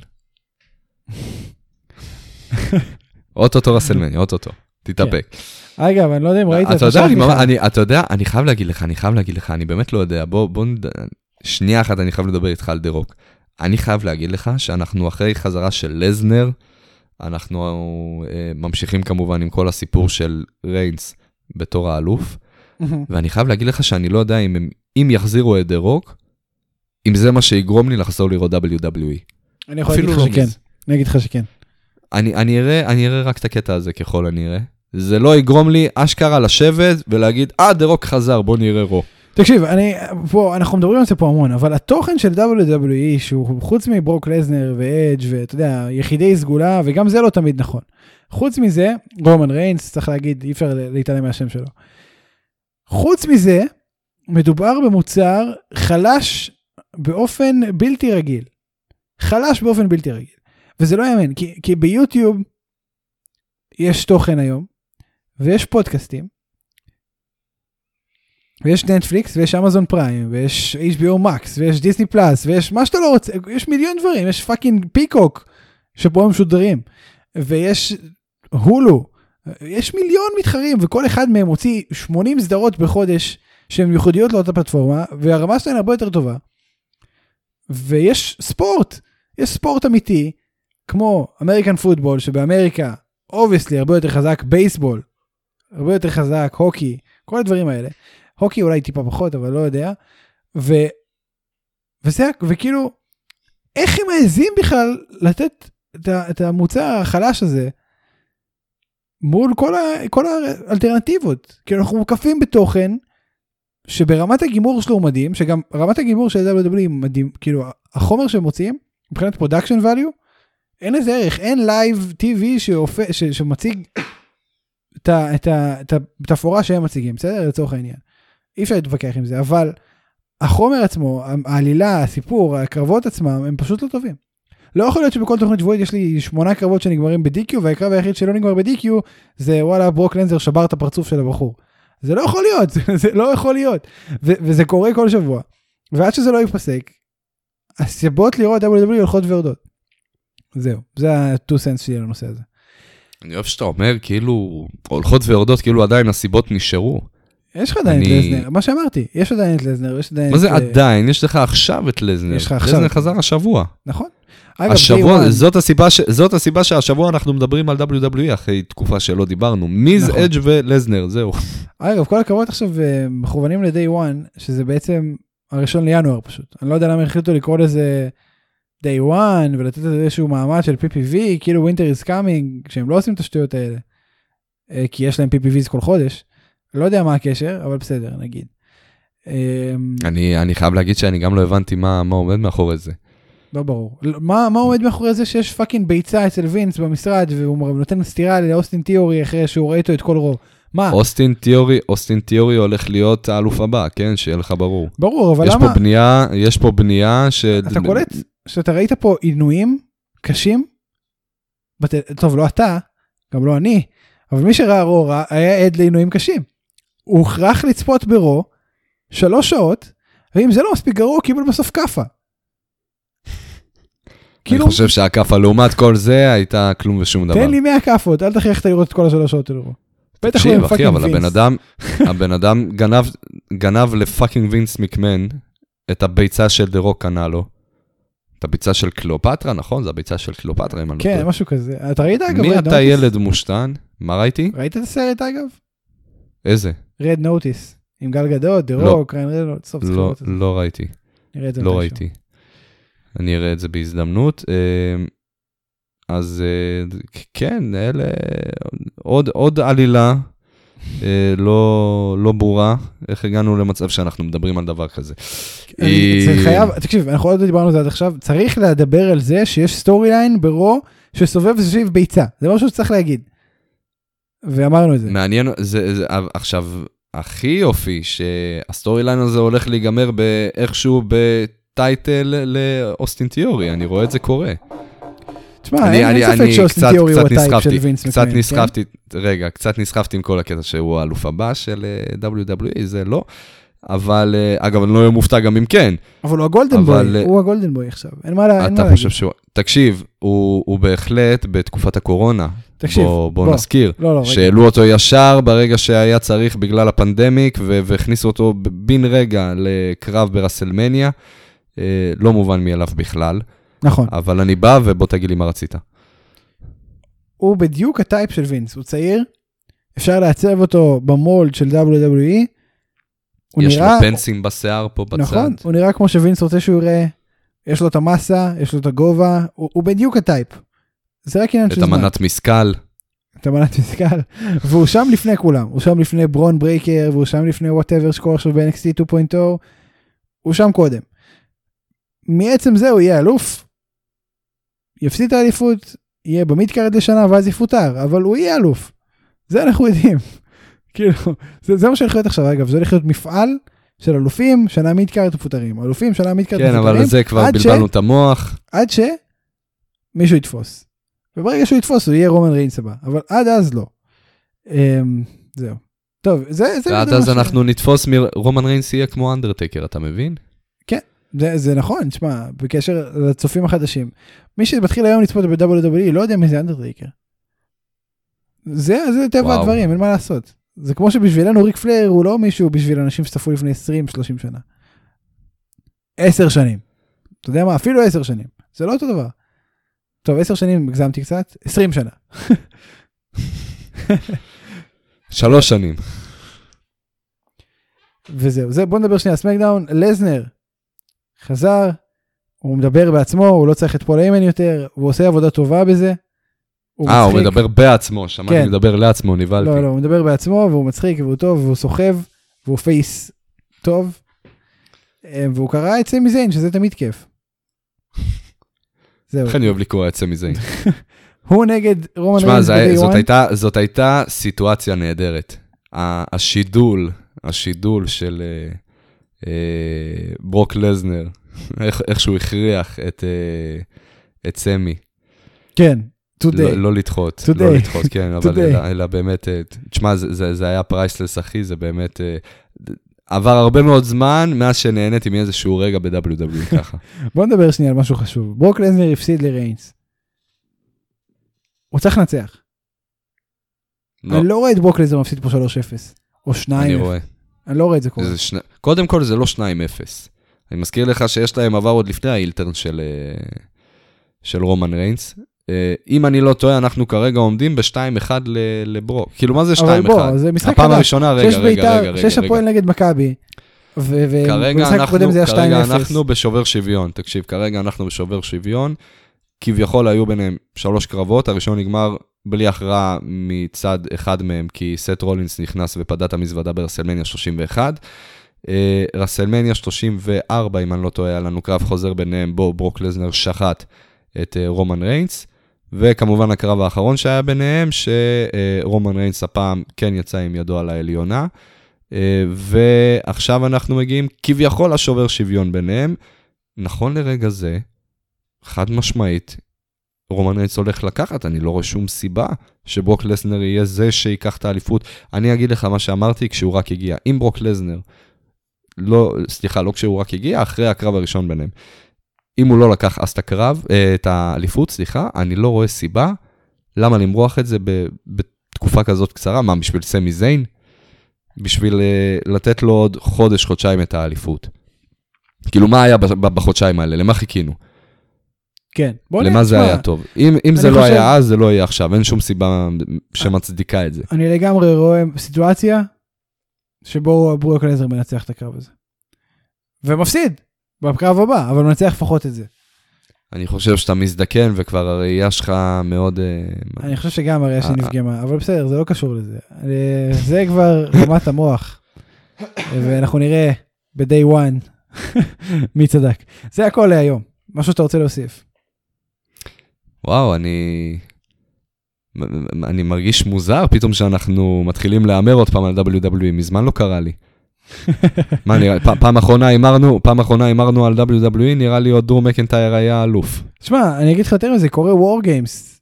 אוטוטו רסלמניה, אוטוטו. תתאפק. אגב, אני לא יודע אם ראית. ממש- אני- אתה יודע, אני חייב להגיד לך, אני חייב להגיד לך, אני באמת לא יודע, בוא, שנייה אחת אני חייב לדבר איתך על דה רוק. אני חייב להגיד לך שאנחנו אחרי חזרה של לזנר, אנחנו אה, ממשיכים כמובן עם כל הסיפור של ריינס בתור האלוף, ואני חייב להגיד לך שאני לא יודע אם, הם, אם יחזירו את דה רוק, אם זה מה שיגרום לי לחזור לראות WWE. אני יכול להגיד לך לא שכן. מזה. אני אגיד לך שכן. אני, אני, אראה, אני אראה רק את הקטע הזה ככל הנראה. זה לא יגרום לי אשכרה לשבת ולהגיד, אה, דה רוק חזר, בוא נראה רו. תקשיב, אני, פה, אנחנו מדברים על זה פה המון, אבל התוכן של WWE, שהוא חוץ מברוק לזנר ואדג' ואתה יודע, יחידי סגולה, וגם זה לא תמיד נכון. חוץ מזה, רומן ריינס, צריך להגיד, אי אפשר להתעלם מהשם שלו. חוץ מזה, מדובר במוצר חלש באופן בלתי רגיל. חלש באופן בלתי רגיל. וזה לא יאמן, כי, כי ביוטיוב יש תוכן היום, ויש פודקאסטים, ויש נטפליקס, ויש אמזון פריים, ויש HBO מקס, ויש דיסני פלאס, ויש מה שאתה לא רוצה, יש מיליון דברים, יש fucking פיקוק, שבו הם משודרים, ויש הולו, יש מיליון מתחרים, וכל אחד מהם מוציא 80 סדרות בחודש שהן ייחודיות לאותה פלטפורמה, והרמה שלהן הרבה יותר טובה. ויש ספורט, יש ספורט אמיתי, כמו American football, שבאמריקה, obviously, הרבה יותר חזק, בייסבול, הרבה יותר חזק, הוקי, כל הדברים האלה. הוקי אולי טיפה פחות, אבל לא יודע. ו... וזה, וכאילו, איך הם מעזים בכלל לתת את. את המוצר החלש הזה מול כל, ה... כל האלטרנטיבות? כאילו אנחנו מוקפים בתוכן שברמת הגימור שלו הוא מדהים, שגם רמת הגימור של היא מדהים, כאילו החומר שהם מוציאים, מבחינת production value, אין לזה ערך, אין לייב. ש... שמציג. את התפאורה שהם מציגים, בסדר? לצורך העניין. אי אפשר להתווכח עם זה, אבל החומר עצמו, העלילה, הסיפור, הקרבות עצמם, הם פשוט לא טובים. לא יכול להיות שבכל תוכנית שבועית יש לי שמונה קרבות שנגמרים ב-DQ, והקרב היחיד שלא נגמר ב-DQ זה וואלה ברוק לנזר שבר את הפרצוף של הבחור. זה לא יכול להיות, זה לא יכול להיות. ו- וזה קורה כל שבוע. ועד שזה לא ייפסק, הסיבות לראות WWE הולכות ויורדות. זהו, זה ה-2 cents שלי לנושא הזה. אני אוהב שאתה אומר, כאילו, הולכות ויורדות, כאילו עדיין הסיבות נשארו. יש לך עדיין את אני- לזנר, מה שאמרתי, יש עדיין את לזנר, יש עדיין מה את... זה אה, עדיין? יש לך עכשיו את לזנר. יש לך עכשיו. לזנר חזר השבוע. נכון. אגב, השבוע, Day One- זאת הסיבה, ש... זאת הסיבה שהשבוע אנחנו מדברים על WWE אחרי תקופה שלא דיברנו. מיז, נכון. אדג' ולזנר, זהו. אגב, כל הקרבות עכשיו אה, מכוונים ל-day one, שזה בעצם הראשון לינואר פשוט. אני לא יודע למה החליטו לקרוא לזה day one ולתת לזה איזשהו מעמד של PPV, כאילו winter is coming, שהם לא עושים את השטויות האלה. אה, כי יש להם PPVs כל חודש. לא יודע מה הקשר, אבל בסדר, נגיד. אה, אני, אני חייב להגיד שאני גם לא הבנתי מה, מה עומד מאחורי זה. לא ברור. לא, מה, מה עומד מאחורי זה שיש fucking ביצה אצל וינס במשרד והוא נותן סטירה לאוסטין תיאורי אחרי שהוא רואה איתו את כל רו? מה? אוסטין תיאורי, אוסטין תיאורי הולך להיות האלוף הבא, כן? שיהיה לך ברור. ברור, אבל יש למה? פה בנייה, יש פה בנייה של... אתה קולט שאתה ראית פה עינויים קשים? בת... טוב, לא אתה, גם לא אני, אבל מי שראה רו ראה- היה עד לעינויים קשים. הוא הוכרח לצפות ברו שלוש שעות, ואם זה לא מספיק גרוע, הוא קיבל בסוף כאפה. אני כאילו, חושב שהכאפה לעומת כל זה הייתה כלום ושום דבר. תן לי 100 כאפות, אל תכריח אותי לראות את כל השלוש שעות רו. בטח לא תקשיב, עם אחי, fucking אבל הבן וינס. אדם, הבן אדם גנב, גנב ל fucking וינס מקמן את הביצה של דה רוק קנה לו. את הביצה של קליאופטרה, נכון? זו הביצה של קליאופטרה, אם אני לא כן, טועה. משהו כזה. אתה ראית אגב? מי אתה? ילד מושתן? מה ראיתי? ראית את הסרט אגב? איזה? רד נוטיס. עם גל גדות, דה לא. רוק, ריין רדו, סוף צריך לא, לראות את זה. לא ראיתי. נראה את זה לא. ראיתי. אני אראה את זה בהזדמנות. אה, אז אה, כן, אלה עוד, עוד עלילה אה, לא, לא ברורה, איך הגענו למצב שאנחנו מדברים על דבר כזה. אני- זה חייב, תקשיב, אנחנו עוד לא דיברנו על זה עד עכשיו, צריך לדבר על זה שיש storyline ברו שסובב סביב ביצה, זה משהו שצריך להגיד. ואמרנו את זה. מעניין, זה, זה, עכשיו, הכי יופי שה storyline הזה הולך להיגמר באיכשהו ב title לאוסטין תיאורי, אני רואה את זה קורה. תשמע, אני, אין ספק שאוסטין תיאורי הוא ה type של נסחפתי, וינס קצת מקמן, כן? נסחפתי, רגע, קצת נסחפתי עם כל הקטע שהוא האלוף הבא של אה, WWE, זה לא. אבל, אה, אגב, אני לא אהיה מופתע גם אם כן. אבל הוא הגולדן אבל, אה, הוא הגולדן בוי עכשיו, אין מה לה- אין מה אתה להגיד. חושב שהוא... תקשיב, הוא, הוא בהחלט בתקופת הקורונה. תקשיב, בוא, בוא בוא. נזכיר. לא, לא. שהעלו אותו ישר ברגע שהיה צריך בגלל הפנדמיק, ו- והכניסו אותו בן רגע לקרב ברסלמניה. אה, לא מובן מאליו בכלל, נכון. אבל אני בא ובוא תגיד לי מה רצית. הוא בדיוק ה type של וינס, הוא צעיר, אפשר לעצב אותו ב mold של WWE, יש נראה, לו פנסים בשיער פה בצד. נכון, הוא נראה כמו שווינס רוצה שהוא יראה, יש לו את המסה, יש לו את הגובה, הוא, הוא בדיוק ה type. זה רק עניין את של זמן. המנת משכל. את המנת משכל, והוא שם לפני כולם, הוא שם לפני ברון ברייקר, והוא שם לפני whatever שקורה עכשיו ב-NXT 2.0, הוא שם קודם. מעצם זה הוא יהיה אלוף, יפסיד את האליפות, יהיה ב midcard לשנה ואז יפוטר, אבל הוא יהיה אלוף. זה אנחנו יודעים. כאילו, זה, זה מה שהולך להיות עכשיו, אגב, זה הולך להיות מפעל של אלופים, שנה midcard מפוטרים, אלופים, שנה midcard כן, מפוטרים, אבל זה כבר עד ש- בלבלנו את המוח. עד שמישהו יתפוס. וברגע שהוא יתפוס הוא יהיה רומן ריינס הבא, אבל עד אז לא. אמ, זהו. טוב, זה... זה ועד אז מה ש- אנחנו נתפוס מרומן ריינס יהיה כמו אנדרטקר, אתה מבין? זה, זה נכון, תשמע, בקשר לצופים החדשים. מי שמתחיל היום לצפות ב-WWE לא יודע מי זה אנדרטייקר. זה, זה טבע וואו. הדברים, אין מה לעשות. זה כמו שבשבילנו ריק פלר הוא לא מישהו בשביל אנשים שצפו לפני 20-30 שנה. 10 שנים. אתה יודע מה? אפילו 10 שנים. זה לא אותו דבר. טוב, 10 שנים הגזמתי קצת, 20 שנה. שלוש שנים. וזהו, זה, בוא נדבר שנייה על סמקדאון, לזנר חזר, הוא מדבר בעצמו, הוא לא צריך את פול איימן יותר, הוא עושה עבודה טובה בזה. אה, הוא. מדבר בעצמו, שמעתי כן. מדבר לעצמו, נבהלתי. לא, לא, הוא מדבר בעצמו, והוא מצחיק, והוא טוב, והוא סוחב, והוא face טוב. אה, והוא קרא את סמי זיין, שזה תמיד כיף. זהו, איך אני אוהב לקרוא את סמי זיין. הוא נגד רומן תשמע, ריינס זאת one. הייתה- זאת הייתה סיטואציה נהדרת. השידול, השידול של אה, אה, ברוק לזנר, איך איך שהוא הכריח את אה, את סמי. כן, today. לא לדחות, Today. לא לדחות, כן, אבל. אלא- אלא באמת, אה, תשמע, זה- זה זה היה priceless, אחי, זה באמת... אה, עבר הרבה מאוד זמן מאז שנהניתי מאיזשהו רגע ב-WW ככה. בוא נדבר שנייה על משהו חשוב. ברוק לזנר הפסיד לריינס. הוא צריך לנצח. לא, אני לא רואה את ברוק לזנר מפסיד פה 3-0. או 2-0. אני רואה. אני לא רואה את זה קורה. שני... קודם כל זה לא 2-0. אני מזכיר לך שיש להם עבר עוד לפני האילטרן של, אה, של רומן ריינס. אה, אם אני לא טועה, אנחנו כרגע עומדים ב-2-1 ל- לברוק. כאילו, מה זה 2-1? אבל בוא, זה משחק הפעם. הראשונה, רגע, רגע, רגע, בית"ר, רגע, שיש. הפועל נגד מכבי. ובמשחק הקודם זה היה 2-0. כרגע אנחנו בשובר שוויון. תקשיב, כרגע אנחנו בשובר שוויון. כביכול היו ביניהם שלוש קרבות, הראשון נגמר בלי הכרעה מצד אחד מהם, כי סט רולינס נכנס ופדה את המזוודה ברסלמניה 31. אה, רסלמניה 34, אם אני לא טועה, היה לנו קרב חוזר ביניהם, בו ברוק לזנר שחט את אה, רומן ריינס. וכמובן הקרב האחרון שהיה ביניהם, שרומן ריינס הפעם כן יצא עם ידו על העליונה. אה, ועכשיו אנחנו מגיעים כביכול לשובר שוויון ביניהם. נכון לרגע זה, חד משמעית, רומן ריינס הולך לקחת, אני לא רואה שום סיבה שברוק לסנר יהיה זה שיקח את האליפות. אני אגיד לך מה שאמרתי כשהוא רק הגיע. אם ברוק לסנר, לא, סליחה, לא כשהוא רק הגיע, אחרי הקרב הראשון ביניהם. אם הוא לא לקח אז את הקרב, אה, את האליפות, סליחה, אני לא רואה סיבה למה למרוח את זה בתקופה כזאת קצרה. מה, בשביל סמי זיין? בשביל אה, לתת לו עוד חודש, חודשיים את האליפות. כאילו, מה היה בחודשיים האלה? למה חיכינו? כן. בוא למה זה היה טוב? אם, אם זה לא חושב- היה אז, זה לא יהיה עכשיו, אין שום סיבה שמצדיקה את זה. אני לגמרי רואה סיטואציה שבו ברוק לזנר מנצח את הקרב הזה. ומפסיד בקרב הבא, אבל הוא מנצח לפחות את זה. אני חושב שאתה מזדקן וכבר הראייה שלך מאוד... אה, אני חושב שגם הראייה שלי אה, נפגמה, אבל בסדר, זה לא קשור לזה. אה, זה כבר רמת המוח. ואנחנו נראה ב-day one מי צדק. זה הכל להיום. משהו שאתה רוצה להוסיף. וואו, אני... אני מרגיש מוזר פתאום שאנחנו מתחילים להמר עוד פעם על WWE, מזמן לא קרה לי. מה נראה, פעם אחרונה הימרנו, פעם אחרונה הימרנו על WWE, נראה לי עוד דרום מקנטייר היה אלוף. שמע, אני אגיד לך יותר מזה, קורה וור גיימס.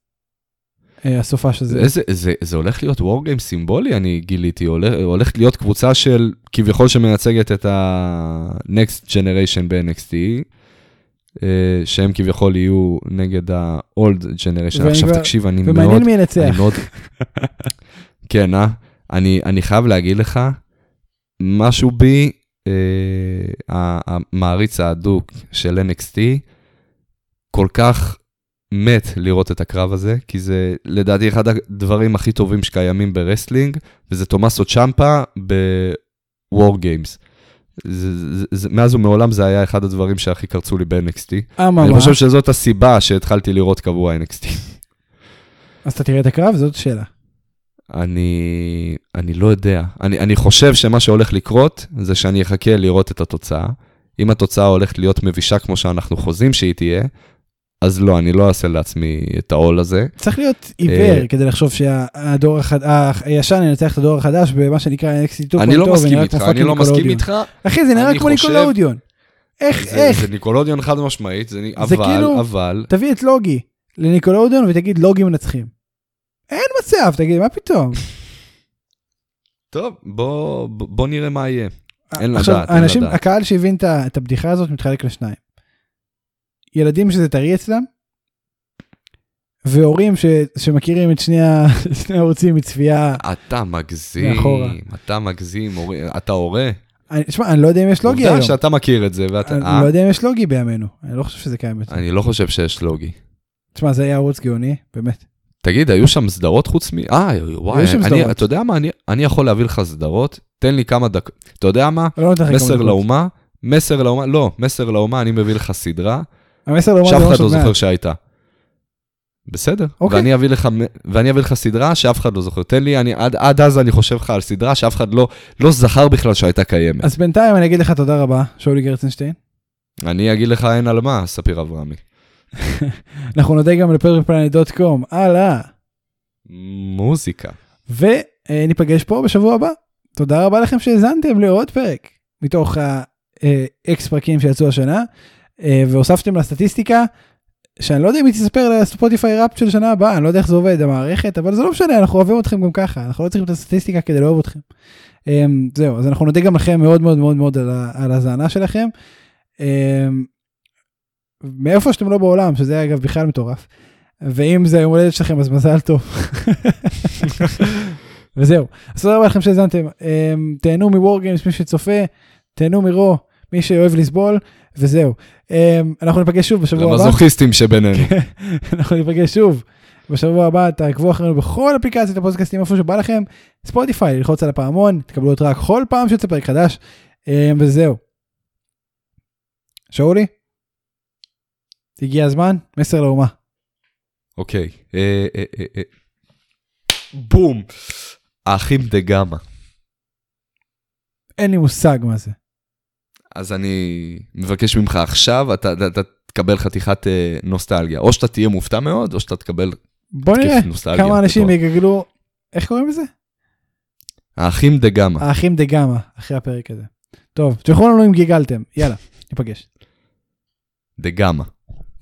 הסופה של זה. איזה, זה, זה הולך להיות וור סימבולי, אני גיליתי, הולך, הולכת להיות קבוצה של כביכול שמייצגת את ה-Next Generation ב-NXT, אה, שהם כביכול יהיו נגד ה-Old Generation. עכשיו כבר- תקשיב, אני מאוד... ומעניין מי ינצח. מאוד... כן, אה? אני, אני חייב להגיד לך, משהו בי, אה, המעריץ ההדוק של NXT, כל כך מת לראות את הקרב הזה, כי זה לדעתי אחד הדברים הכי טובים שקיימים ב wrestling, וזה תומאסו צ'מפה ב-War Games. זה, זה, זה, מאז ומעולם זה היה אחד הדברים שהכי קרצו לי ב-NXT. אממה, אני חושב שזאת הסיבה שהתחלתי לראות קבוע NXT. אז אתה תראה את הקרב? זאת שאלה. אני, אני לא יודע. אני, אני חושב שמה שהולך לקרות זה שאני אחכה לראות את התוצאה. אם התוצאה הולכת להיות מבישה כמו שאנחנו חוזים שהיא תהיה, אז לא, אני לא אעשה לעצמי את העול הזה. צריך להיות עיוור אה, כדי לחשוב שהדור החדש, הישן ינצח את הדור החדש במה שנקרא NXT 2.0. אני לא מסכים איתך, אני לא מסכים. איתך. אחי, זה נראה כמו ניקולודיון. איך, איך? זה ניקולודיון חד משמעית, אבל, כאילו- אבל, תביא את לוגי לניקולודיון ותגיד לוגי מנצחים. אין מצב, תגיד, מה פתאום? טוב, בוא, בוא נראה מה יהיה. אין עכשיו, לדעת, אין האנשים, לדעת. הקהל שהבין את הבדיחה הזאת מתחלק לשניים. ילדים שזה טרי אצלם, והורים ש, שמכירים את שני ה- שני הערוצים מצפייה. אתה מגזים, מאחורה. אתה מגזים, הורי- אתה הורה. תשמע, אני לא יודע אם יש לוגי היום. עובדה שאתה מכיר את זה, ואתה... אני אה? לא יודע אם יש לוגי בימינו. אני לא חושב שזה קיים. אני לא חושב שיש לוגי. תשמע, זה היה ערוץ גאוני, באמת. תגיד, היו שם סדרות חוץ מ... אה, וואי, היו שם אני, סדרות. אתה יודע מה, אני, אני יכול להביא לך סדרות, תן לי כמה דקות. אתה יודע מה? לא נותן לך כמה מסר דקות. לאומה, מסר לאומה, לא, מסר לאומה, אני מביא לך סדרה, המסר לאומה שאף זה אחד לא עוד זוכר מעט. שהייתה. בסדר, אוקיי. ואני אביא לך, ואני אביא לך סדרה שאף אחד לא זוכר. תן לי, אני, עד, עד אז אני חושב לך על סדרה שאף אחד לא, לא זכר בכלל שהייתה קיימת. אז בינתיים אני אגיד לך תודה רבה, שאולי גרצנשטיין. אני אגיד לך אין על מה, ספיר אברהמי. אנחנו נודה גם לפרפלנט.קום, הלאה. מוזיקה. וניפגש פה בשבוע הבא. תודה רבה לכם שהאזנתם לעוד פרק מתוך האקס פרקים שיצאו השנה, אה, והוספתם לסטטיסטיקה, שאני לא יודע אם היא תספר לספוטיפיי ראפ של שנה הבאה, אני לא יודע איך זה עובד, המערכת, אבל זה לא משנה, אנחנו אוהבים אתכם גם ככה, אנחנו לא צריכים את הסטטיסטיקה כדי לאהוב אתכם. אה, זהו, אז אנחנו נודה גם לכם מאוד מאוד מאוד מאוד על על ההאזנה שלכם. אה, מאיפה שאתם לא בעולם, שזה אגב בכלל מטורף. ואם זה יום הולדת שלכם אז מזל טוב. וזהו. אז תודה רבה לכם שהאזנתם. אמ, תהנו מוור גיימס מי שצופה, תהנו מרו מי שאוהב לסבול, וזהו. אמ, אנחנו ניפגש שוב בשבוע הבא. למזוכיסטים שבינינו. אנחנו ניפגש שוב בשבוע הבא, תעקבו אחרינו בכל אפליקציות הפודקאסטים איפה שבא לכם, ספוטיפיי, ללחוץ על הפעמון, תקבלו התראה כל פעם שיוצא פרק חדש, אמ, וזהו. שאולי? הגיע הזמן, מסר לאומה. אוקיי. אה, אה, אה. בום. האחים דה גמא. אין לי מושג מה זה. אז אני מבקש ממך עכשיו, אתה, אתה, אתה תקבל חתיכת אה, נוסטלגיה. או שאתה תהיה מופתע מאוד, או שאתה תקבל בוא נראה. כמה אנשים. יגגלו, איך קוראים לזה? האחים דה גמא. האחים דה גמא, אחרי הפרק הזה. טוב, תשלחו לנו אם גיגלתם, יאללה, ניפגש. דה גמא.